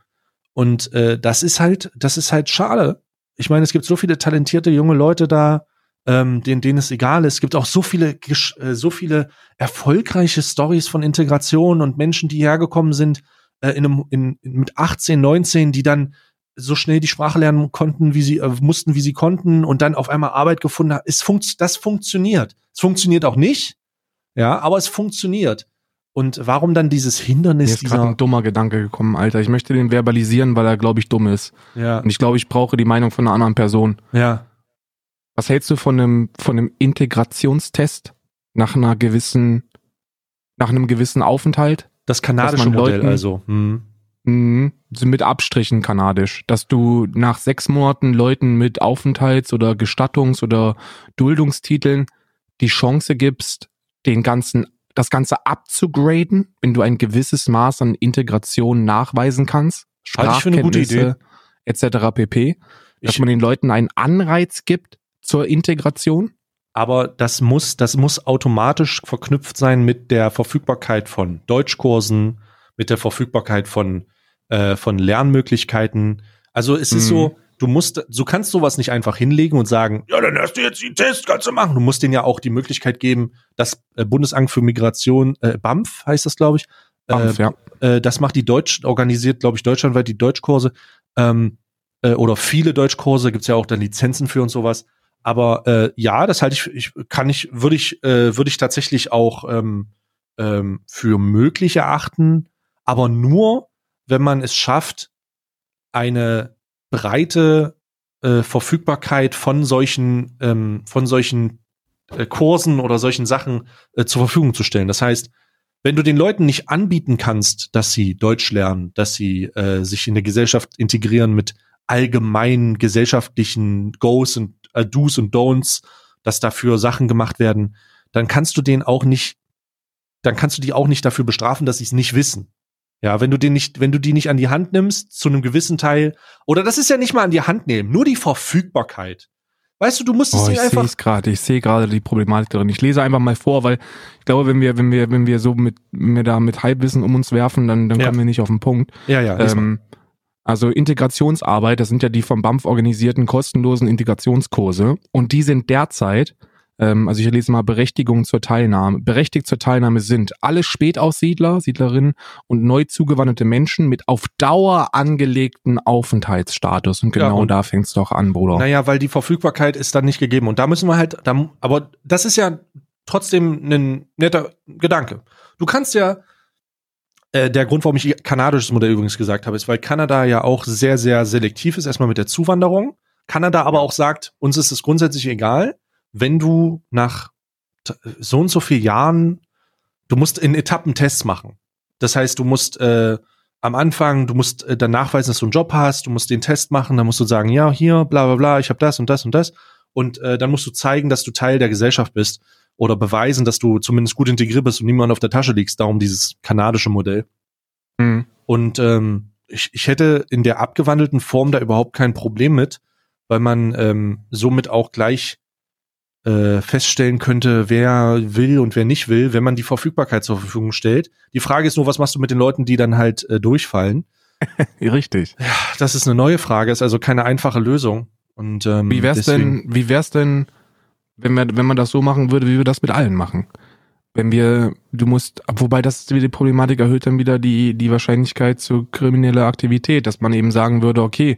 Und äh, das ist halt, das ist halt schade. Ich meine, es gibt so viele talentierte junge Leute da, ähm, denen, denen es egal ist. Es gibt auch so viele, äh, so viele erfolgreiche Stories von Integration und Menschen, die hergekommen sind äh, in einem, in, mit 18, 19, die dann so schnell die Sprache lernen konnten, wie sie äh, mussten, wie sie konnten und dann auf einmal Arbeit gefunden haben. Es funkt, das funktioniert. Es funktioniert auch nicht, ja, aber es funktioniert. Und warum dann dieses Hindernis? Mir ist gerade ein dummer Gedanke gekommen, Alter. Ich möchte den verbalisieren, weil er, glaube ich, dumm ist. Ja. Und ich glaube, ich brauche die Meinung von einer anderen Person. Ja. Was hältst du von einem, von einem Integrationstest nach einer gewissen, nach einem gewissen Aufenthalt? Das kanadische Modell Leuten, also. Hm. Mh, mit Abstrichen kanadisch, dass du nach sechs Monaten Leuten mit Aufenthalts- oder Gestattungs- oder Duldungstiteln die Chance gibst, den ganzen, das Ganze abzugraden, wenn du ein gewisses Maß an Integration nachweisen kannst, Sprachkenntnisse etc. pp, dass ich, man den Leuten einen Anreiz gibt zur Integration. Aber das muss, das muss automatisch verknüpft sein mit der Verfügbarkeit von Deutschkursen, mit der Verfügbarkeit von äh, von Lernmöglichkeiten. Also es ist so, mhm. du musst, du kannst sowas nicht einfach hinlegen und sagen, ja, dann hast du jetzt den Test, kannst du machen. Du musst denen ja auch die Möglichkeit geben, das äh, Bundesamt für Migration, äh, BAMF heißt das, glaube ich, BAMF, äh, ja. äh, das macht die Deutsch, organisiert, glaube ich, deutschlandweit die Deutschkurse ähm, äh, oder viele Deutschkurse, gibt's ja auch dann Lizenzen für und sowas. Aber äh, ja, das halte ich, ich kann ich, würde ich, äh, würde ich tatsächlich auch ähm, ähm, für möglich erachten, aber nur, wenn man es schafft, eine breite äh, Verfügbarkeit von solchen, ähm, von solchen äh, Kursen oder solchen Sachen äh, zur Verfügung zu stellen. Das heißt, wenn du den Leuten nicht anbieten kannst, dass sie Deutsch lernen, dass sie äh, sich in der Gesellschaft integrieren mit allgemeinen gesellschaftlichen Goes und äh, Do's und Don'ts, dass dafür Sachen gemacht werden, dann kannst du den auch nicht, dann kannst du die auch nicht dafür bestrafen, dass sie es nicht wissen. Ja, wenn du den nicht, wenn du die nicht an die Hand nimmst, zu einem gewissen Teil, oder das ist ja nicht mal an die Hand nehmen, nur die Verfügbarkeit. Weißt du, du musst es oh, einfach. Ich sehe gerade, ich sehe gerade die Problematik drin. Ich lese einfach mal vor, weil ich glaube, wenn wir, wenn wir, wenn wir so mit, wenn wir da mit Halbwissen um uns werfen, dann, dann ja. kommen wir nicht auf den Punkt. Ja, ja. Ähm, Also Integrationsarbeit, das sind ja die vom BAMF organisierten kostenlosen Integrationskurse und die sind derzeit ähm, also ich lese mal Berechtigungen zur Teilnahme. Berechtigt zur Teilnahme sind alle Spätaussiedler, Siedlerinnen und neu zugewanderte Menschen mit auf Dauer angelegten Aufenthaltsstatus. Und genau ja, und, da fängt's doch an, Bruder. Naja, weil die Verfügbarkeit ist dann nicht gegeben. Und da müssen wir halt, da, aber das ist ja trotzdem ein netter Gedanke. Du kannst ja, äh, der Grund, warum ich kanadisches Modell übrigens gesagt habe, ist, weil Kanada ja auch sehr, sehr selektiv ist, erstmal mit der Zuwanderung. Kanada aber auch sagt, uns ist es grundsätzlich egal wenn du nach so und so vielen Jahren, du musst in Etappen Tests machen. Das heißt, du musst äh, am Anfang, du musst äh, dann nachweisen, dass du einen Job hast, du musst den Test machen, dann musst du sagen, ja, hier, bla bla bla, ich habe das und das und das. Und äh, dann musst du zeigen, dass du Teil der Gesellschaft bist oder beweisen, dass du zumindest gut integriert bist und niemand auf der Tasche liegst. Darum dieses kanadische Modell. Mhm. Und ähm, ich, ich hätte in der abgewandelten Form da überhaupt kein Problem mit, weil man ähm, somit auch gleich äh, feststellen könnte, wer will und wer nicht will, wenn man die Verfügbarkeit zur Verfügung stellt. Die Frage ist nur, was machst du mit den Leuten, die dann halt äh, durchfallen? Richtig. Ja, das ist eine neue Frage, ist also keine einfache Lösung. Und ähm, wie wär's deswegen, denn, wie wär's denn, wenn wir, wenn man das so machen würde, wie wir das mit allen machen? Wenn wir, du musst, wobei das die Problematik erhöht dann wieder die, die Wahrscheinlichkeit zu krimineller Aktivität, dass man eben sagen würde, okay,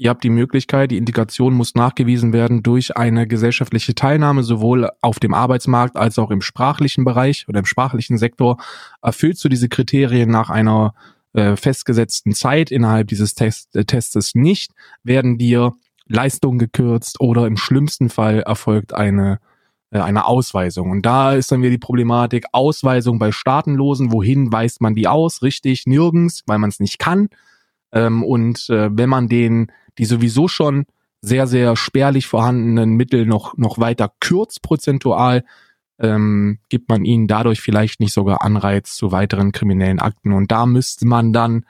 Ihr habt die Möglichkeit, die Integration muss nachgewiesen werden durch eine gesellschaftliche Teilnahme, sowohl auf dem Arbeitsmarkt als auch im sprachlichen Bereich oder im sprachlichen Sektor. Erfüllst du diese Kriterien nach einer äh, festgesetzten Zeit innerhalb dieses Test, äh, Testes nicht, werden dir Leistungen gekürzt oder im schlimmsten Fall erfolgt eine äh, eine Ausweisung. Und da ist dann wieder die Problematik, Ausweisung bei Staatenlosen, wohin weist man die aus? Richtig, nirgends, weil man es nicht kann. Ähm, und äh, wenn man den die sowieso schon sehr, sehr spärlich vorhandenen Mittel noch, noch weiter kürzt prozentual, ähm, gibt man ihnen dadurch vielleicht nicht sogar Anreiz zu weiteren kriminellen Akten. Und da müsste man dann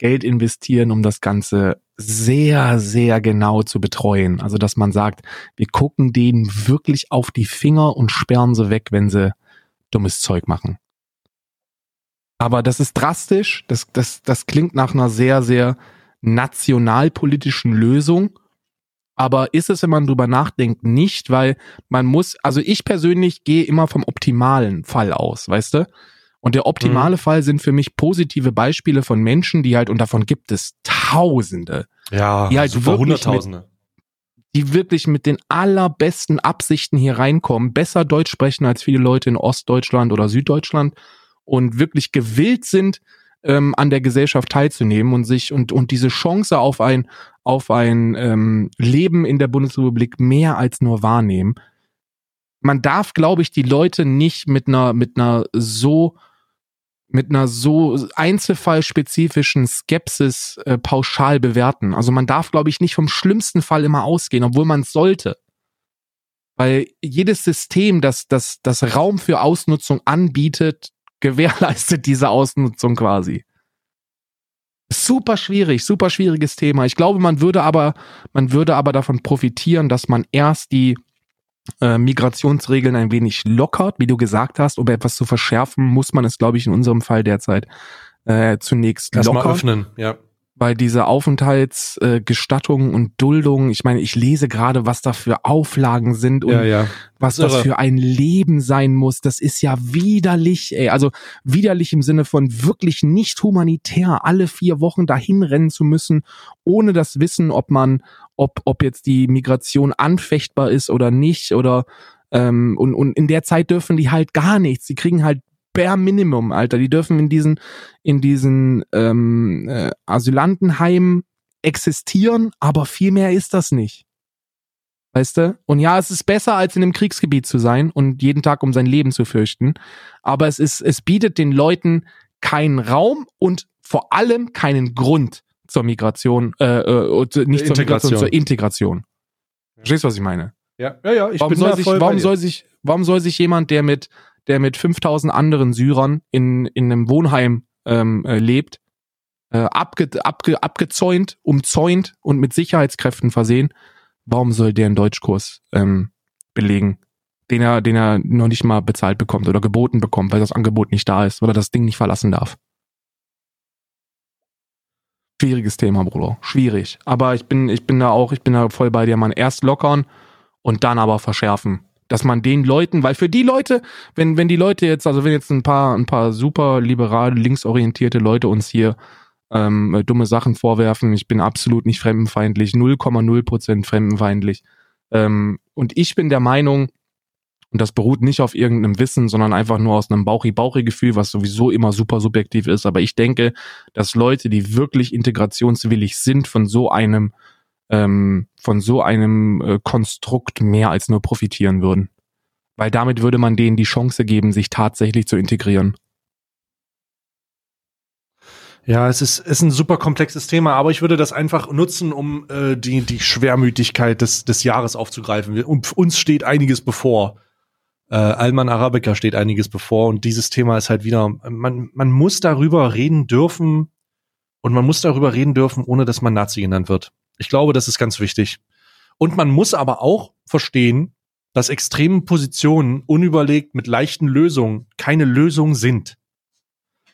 Geld investieren, um das Ganze sehr, sehr genau zu betreuen. Also, dass man sagt, wir gucken denen wirklich auf die Finger und sperren sie weg, wenn sie dummes Zeug machen. Aber das ist drastisch. Das, das, das klingt nach einer sehr, sehr nationalpolitischen Lösung. Aber ist es, wenn man drüber nachdenkt, nicht, weil man muss, also ich persönlich gehe immer vom optimalen Fall aus, weißt du? Und der optimale mhm. Fall sind für mich positive Beispiele von Menschen, die halt, und davon gibt es Tausende. Ja, die halt super Hunderttausende. Mit, die wirklich mit den allerbesten Absichten hier reinkommen, besser Deutsch sprechen als viele Leute in Ostdeutschland oder Süddeutschland und wirklich gewillt sind, ähm, an der Gesellschaft teilzunehmen und sich und und diese Chance auf ein auf ein ähm, Leben in der Bundesrepublik mehr als nur wahrnehmen. Man darf, glaube ich, die Leute nicht mit einer mit einer so mit einer so einzelfallspezifischen Skepsis äh, pauschal bewerten. Also man darf, glaube ich, nicht vom schlimmsten Fall immer ausgehen, obwohl man es sollte. Weil jedes System, das, das, das Raum für Ausnutzung anbietet, gewährleistet diese Ausnutzung quasi. Super schwierig, super schwieriges Thema. Ich glaube, man würde aber, man würde aber davon profitieren, dass man erst die äh, Migrationsregeln ein wenig lockert, wie du gesagt hast, um etwas zu verschärfen, muss man es, glaube ich, in unserem Fall derzeit äh, zunächst Erst lockern. Öffnen, ja bei dieser Aufenthaltsgestattung äh, und Duldung, ich meine, ich lese gerade, was da für Auflagen sind und ja, ja. was das für ein Leben sein muss. Das ist ja widerlich, ey. Also widerlich im Sinne von wirklich nicht humanitär, alle vier Wochen dahin rennen zu müssen, ohne das Wissen, ob man, ob, ob jetzt die Migration anfechtbar ist oder nicht oder ähm, und, und in der Zeit dürfen die halt gar nichts. Die kriegen halt bare Minimum, Alter. Die dürfen in diesen, in diesen ähm, äh, Asylantenheimen existieren, aber viel mehr ist das nicht. Weißt du? Und ja, es ist besser, als in einem Kriegsgebiet zu sein und jeden Tag um sein Leben zu fürchten. Aber es ist, es bietet den Leuten keinen Raum und vor allem keinen Grund zur Migration, äh, äh, nicht zur Migration, zur Integration. Verstehst du, was ich meine? Ja, ja, ja. Ich warum bin soll sich, warum soll sich, warum soll sich jemand, der mit der mit 5000 anderen Syrern in, in einem Wohnheim ähm, äh, lebt, äh, abge, abge, abgezäunt, umzäunt und mit Sicherheitskräften versehen, warum soll der einen Deutschkurs ähm, belegen, den er, den er noch nicht mal bezahlt bekommt oder geboten bekommt, weil das Angebot nicht da ist, weil er das Ding nicht verlassen darf? Schwieriges Thema, Bruder. Schwierig. Aber ich bin, ich bin da auch, ich bin da voll bei dir, man. Erst lockern und dann aber verschärfen. Dass man den Leuten, weil für die Leute, wenn, wenn die Leute jetzt, also wenn jetzt ein paar, ein paar super liberale, linksorientierte Leute uns hier ähm, dumme Sachen vorwerfen, ich bin absolut nicht fremdenfeindlich, 0,0 Prozent fremdenfeindlich. Ähm, und ich bin der Meinung, und das beruht nicht auf irgendeinem Wissen, sondern einfach nur aus einem Bauchi-Bauchi-Gefühl, was sowieso immer super subjektiv ist. Aber ich denke, dass Leute, die wirklich integrationswillig sind, von so einem, ähm, von so einem äh, Konstrukt mehr als nur profitieren würden. Weil damit würde man denen die Chance geben, sich tatsächlich zu integrieren. Ja, es ist, ist ein super komplexes Thema, aber ich würde das einfach nutzen, um äh, die, die Schwermütigkeit des, des Jahres aufzugreifen. Und uns steht einiges bevor. Äh, Alman Arabica steht einiges bevor und dieses Thema ist halt wieder, man, man muss darüber reden dürfen und man muss darüber reden dürfen, ohne dass man Nazi genannt wird. Ich glaube, das ist ganz wichtig. Und man muss aber auch verstehen, dass extreme Positionen unüberlegt mit leichten Lösungen keine Lösung sind.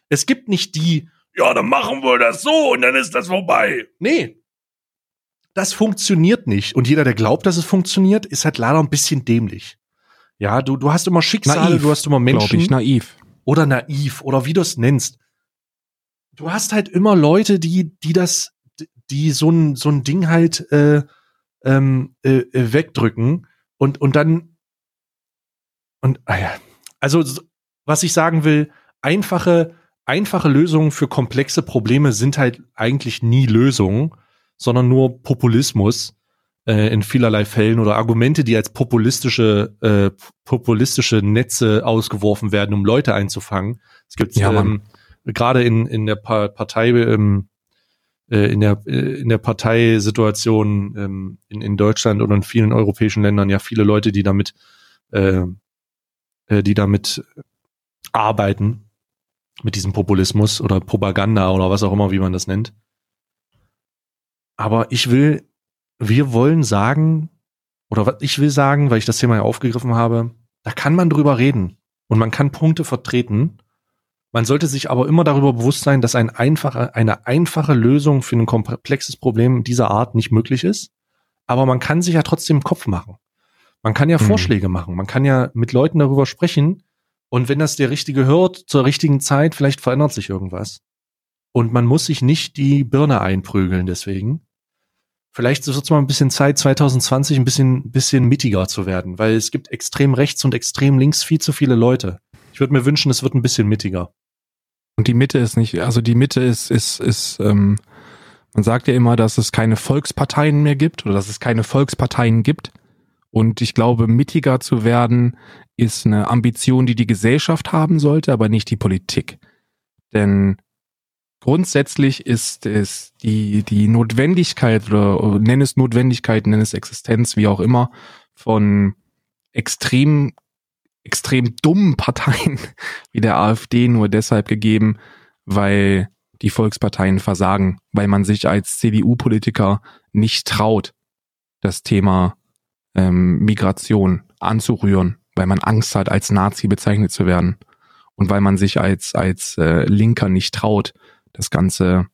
Es gibt nicht die, ja, dann machen wir das so und dann ist das vorbei. Nee. Das funktioniert nicht. Und jeder, der glaubt, dass es funktioniert, ist halt leider ein bisschen dämlich. Ja, du, du hast immer Schicksale, naiv, du hast immer Menschen. Ich, naiv. Oder naiv, oder wie du es nennst. Du hast halt immer Leute, die, die das, die so ein, so ein Ding halt äh, ähm, äh, äh wegdrücken und, und dann und ah ja, also was ich sagen will, einfache, einfache Lösungen für komplexe Probleme sind halt eigentlich nie Lösungen, sondern nur Populismus äh, in vielerlei Fällen oder Argumente, die als populistische äh, populistische Netze ausgeworfen werden, um Leute einzufangen. Es gibt ja, ähm, gerade in in der pa Partei ähm, äh, in der äh, in der Parteisituation ähm, in, in Deutschland oder in vielen europäischen Ländern ja viele Leute, die damit äh, äh, die damit arbeiten mit diesem Populismus oder Propaganda oder was auch immer, wie man das nennt. Aber ich will wir wollen sagen, oder was ich will sagen, weil ich das Thema ja aufgegriffen habe, da kann man drüber reden und man kann Punkte vertreten. Man sollte sich aber immer darüber bewusst sein, dass ein einfache, eine einfache Lösung für ein komplexes Problem dieser Art nicht möglich ist. Aber man kann sich ja trotzdem Kopf machen. Man kann ja mhm. Vorschläge machen. Man kann ja mit Leuten darüber sprechen. Und wenn das der Richtige hört, zur richtigen Zeit, vielleicht verändert sich irgendwas. Und man muss sich nicht die Birne einprügeln deswegen, vielleicht wird es mal ein bisschen Zeit, 2020 ein bisschen, bisschen mittiger zu werden, weil es gibt extrem rechts und extrem links viel zu viele Leute. Ich würde mir wünschen, es wird ein bisschen mittiger. Und die Mitte ist nicht, also die Mitte ist, ist, ist, ähm, man sagt ja immer, dass es keine Volksparteien mehr gibt oder dass es keine Volksparteien gibt. Und ich glaube, mittiger zu werden ist eine Ambition, die die Gesellschaft haben sollte, aber nicht die Politik. Denn grundsätzlich ist es die, die Notwendigkeit oder nenn es Notwendigkeit, nenn es Existenz, wie auch immer, von extrem, extrem dummen Parteien wie der AfD nur deshalb gegeben, weil die Volksparteien versagen, weil man sich als CDU-Politiker nicht traut, das Thema ähm, Migration anzurühren, weil man Angst hat, als Nazi bezeichnet zu werden und weil man sich als als äh, Linker nicht traut, das Ganze,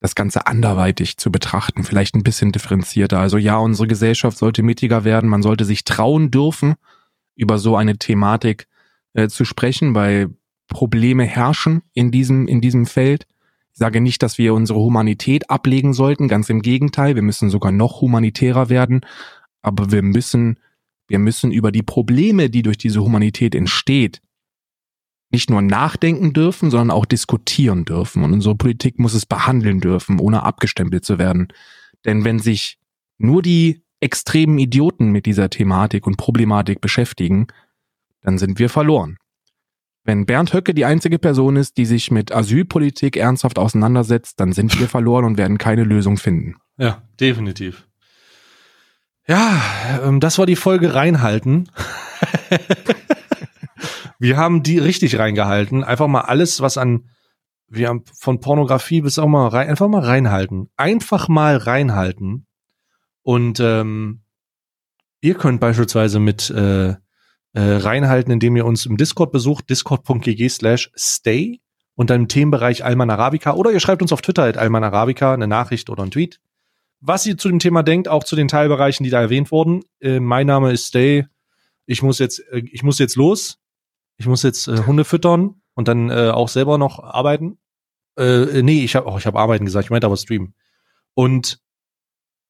das Ganze anderweitig zu betrachten, vielleicht ein bisschen differenzierter. Also ja, unsere Gesellschaft sollte mittiger werden, man sollte sich trauen dürfen, über so eine Thematik äh, zu sprechen, weil Probleme herrschen in diesem, in diesem Feld. Ich sage nicht, dass wir unsere Humanität ablegen sollten, ganz im Gegenteil, wir müssen sogar noch humanitärer werden, aber wir müssen, wir müssen über die Probleme, die durch diese Humanität entsteht, nicht nur nachdenken dürfen, sondern auch diskutieren dürfen. Und unsere Politik muss es behandeln dürfen, ohne abgestempelt zu werden. Denn wenn sich nur die extremen Idioten mit dieser Thematik und Problematik beschäftigen, dann sind wir verloren. Wenn Bernd Höcke die einzige Person ist, die sich mit Asylpolitik ernsthaft auseinandersetzt, dann sind wir verloren und werden keine Lösung finden. Ja, definitiv. Ja, ähm, das war die Folge reinhalten. Wir haben die richtig reingehalten. Einfach mal alles, was an, wir haben von Pornografie bis auch mal rein, einfach mal reinhalten. Einfach mal reinhalten. Und ähm, ihr könnt beispielsweise mit äh, äh, reinhalten, indem ihr uns im Discord besucht, discord.gg slash stay unter dem Themenbereich Alman Arabica oder ihr schreibt uns auf Twitter at Alman Arabica eine Nachricht oder einen Tweet. Was ihr zu dem Thema denkt, auch zu den Teilbereichen, die da erwähnt wurden. Äh, mein Name ist Stay. Ich muss jetzt, äh, ich muss jetzt los. Ich muss jetzt äh, Hunde füttern und dann äh, auch selber noch arbeiten. Äh, nee, ich habe oh, ich habe arbeiten gesagt, ich meinte aber streamen. Und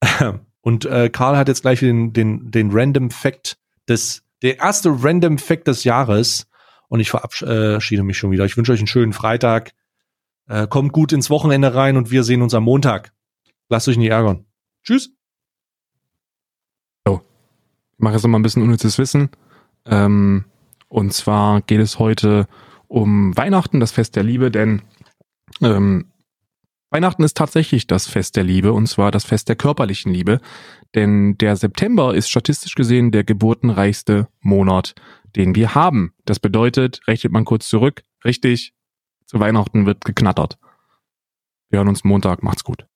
und äh, Karl hat jetzt gleich den den den Random Fact des der erste Random Fact des Jahres und ich verabschiede mich schon wieder. Ich wünsche euch einen schönen Freitag. Äh, kommt gut ins Wochenende rein und wir sehen uns am Montag. Lasst euch nicht ärgern. Tschüss. So. Ich mache jetzt noch mal ein bisschen unnützes Wissen. Ähm, und zwar geht es heute um Weihnachten, das Fest der Liebe, denn ähm, Weihnachten ist tatsächlich das Fest der Liebe und zwar das Fest der körperlichen Liebe, denn der September ist statistisch gesehen der geburtenreichste Monat, den wir haben. Das bedeutet, rechnet man kurz zurück, richtig, zu Weihnachten wird geknattert. Wir hören uns Montag, macht's gut.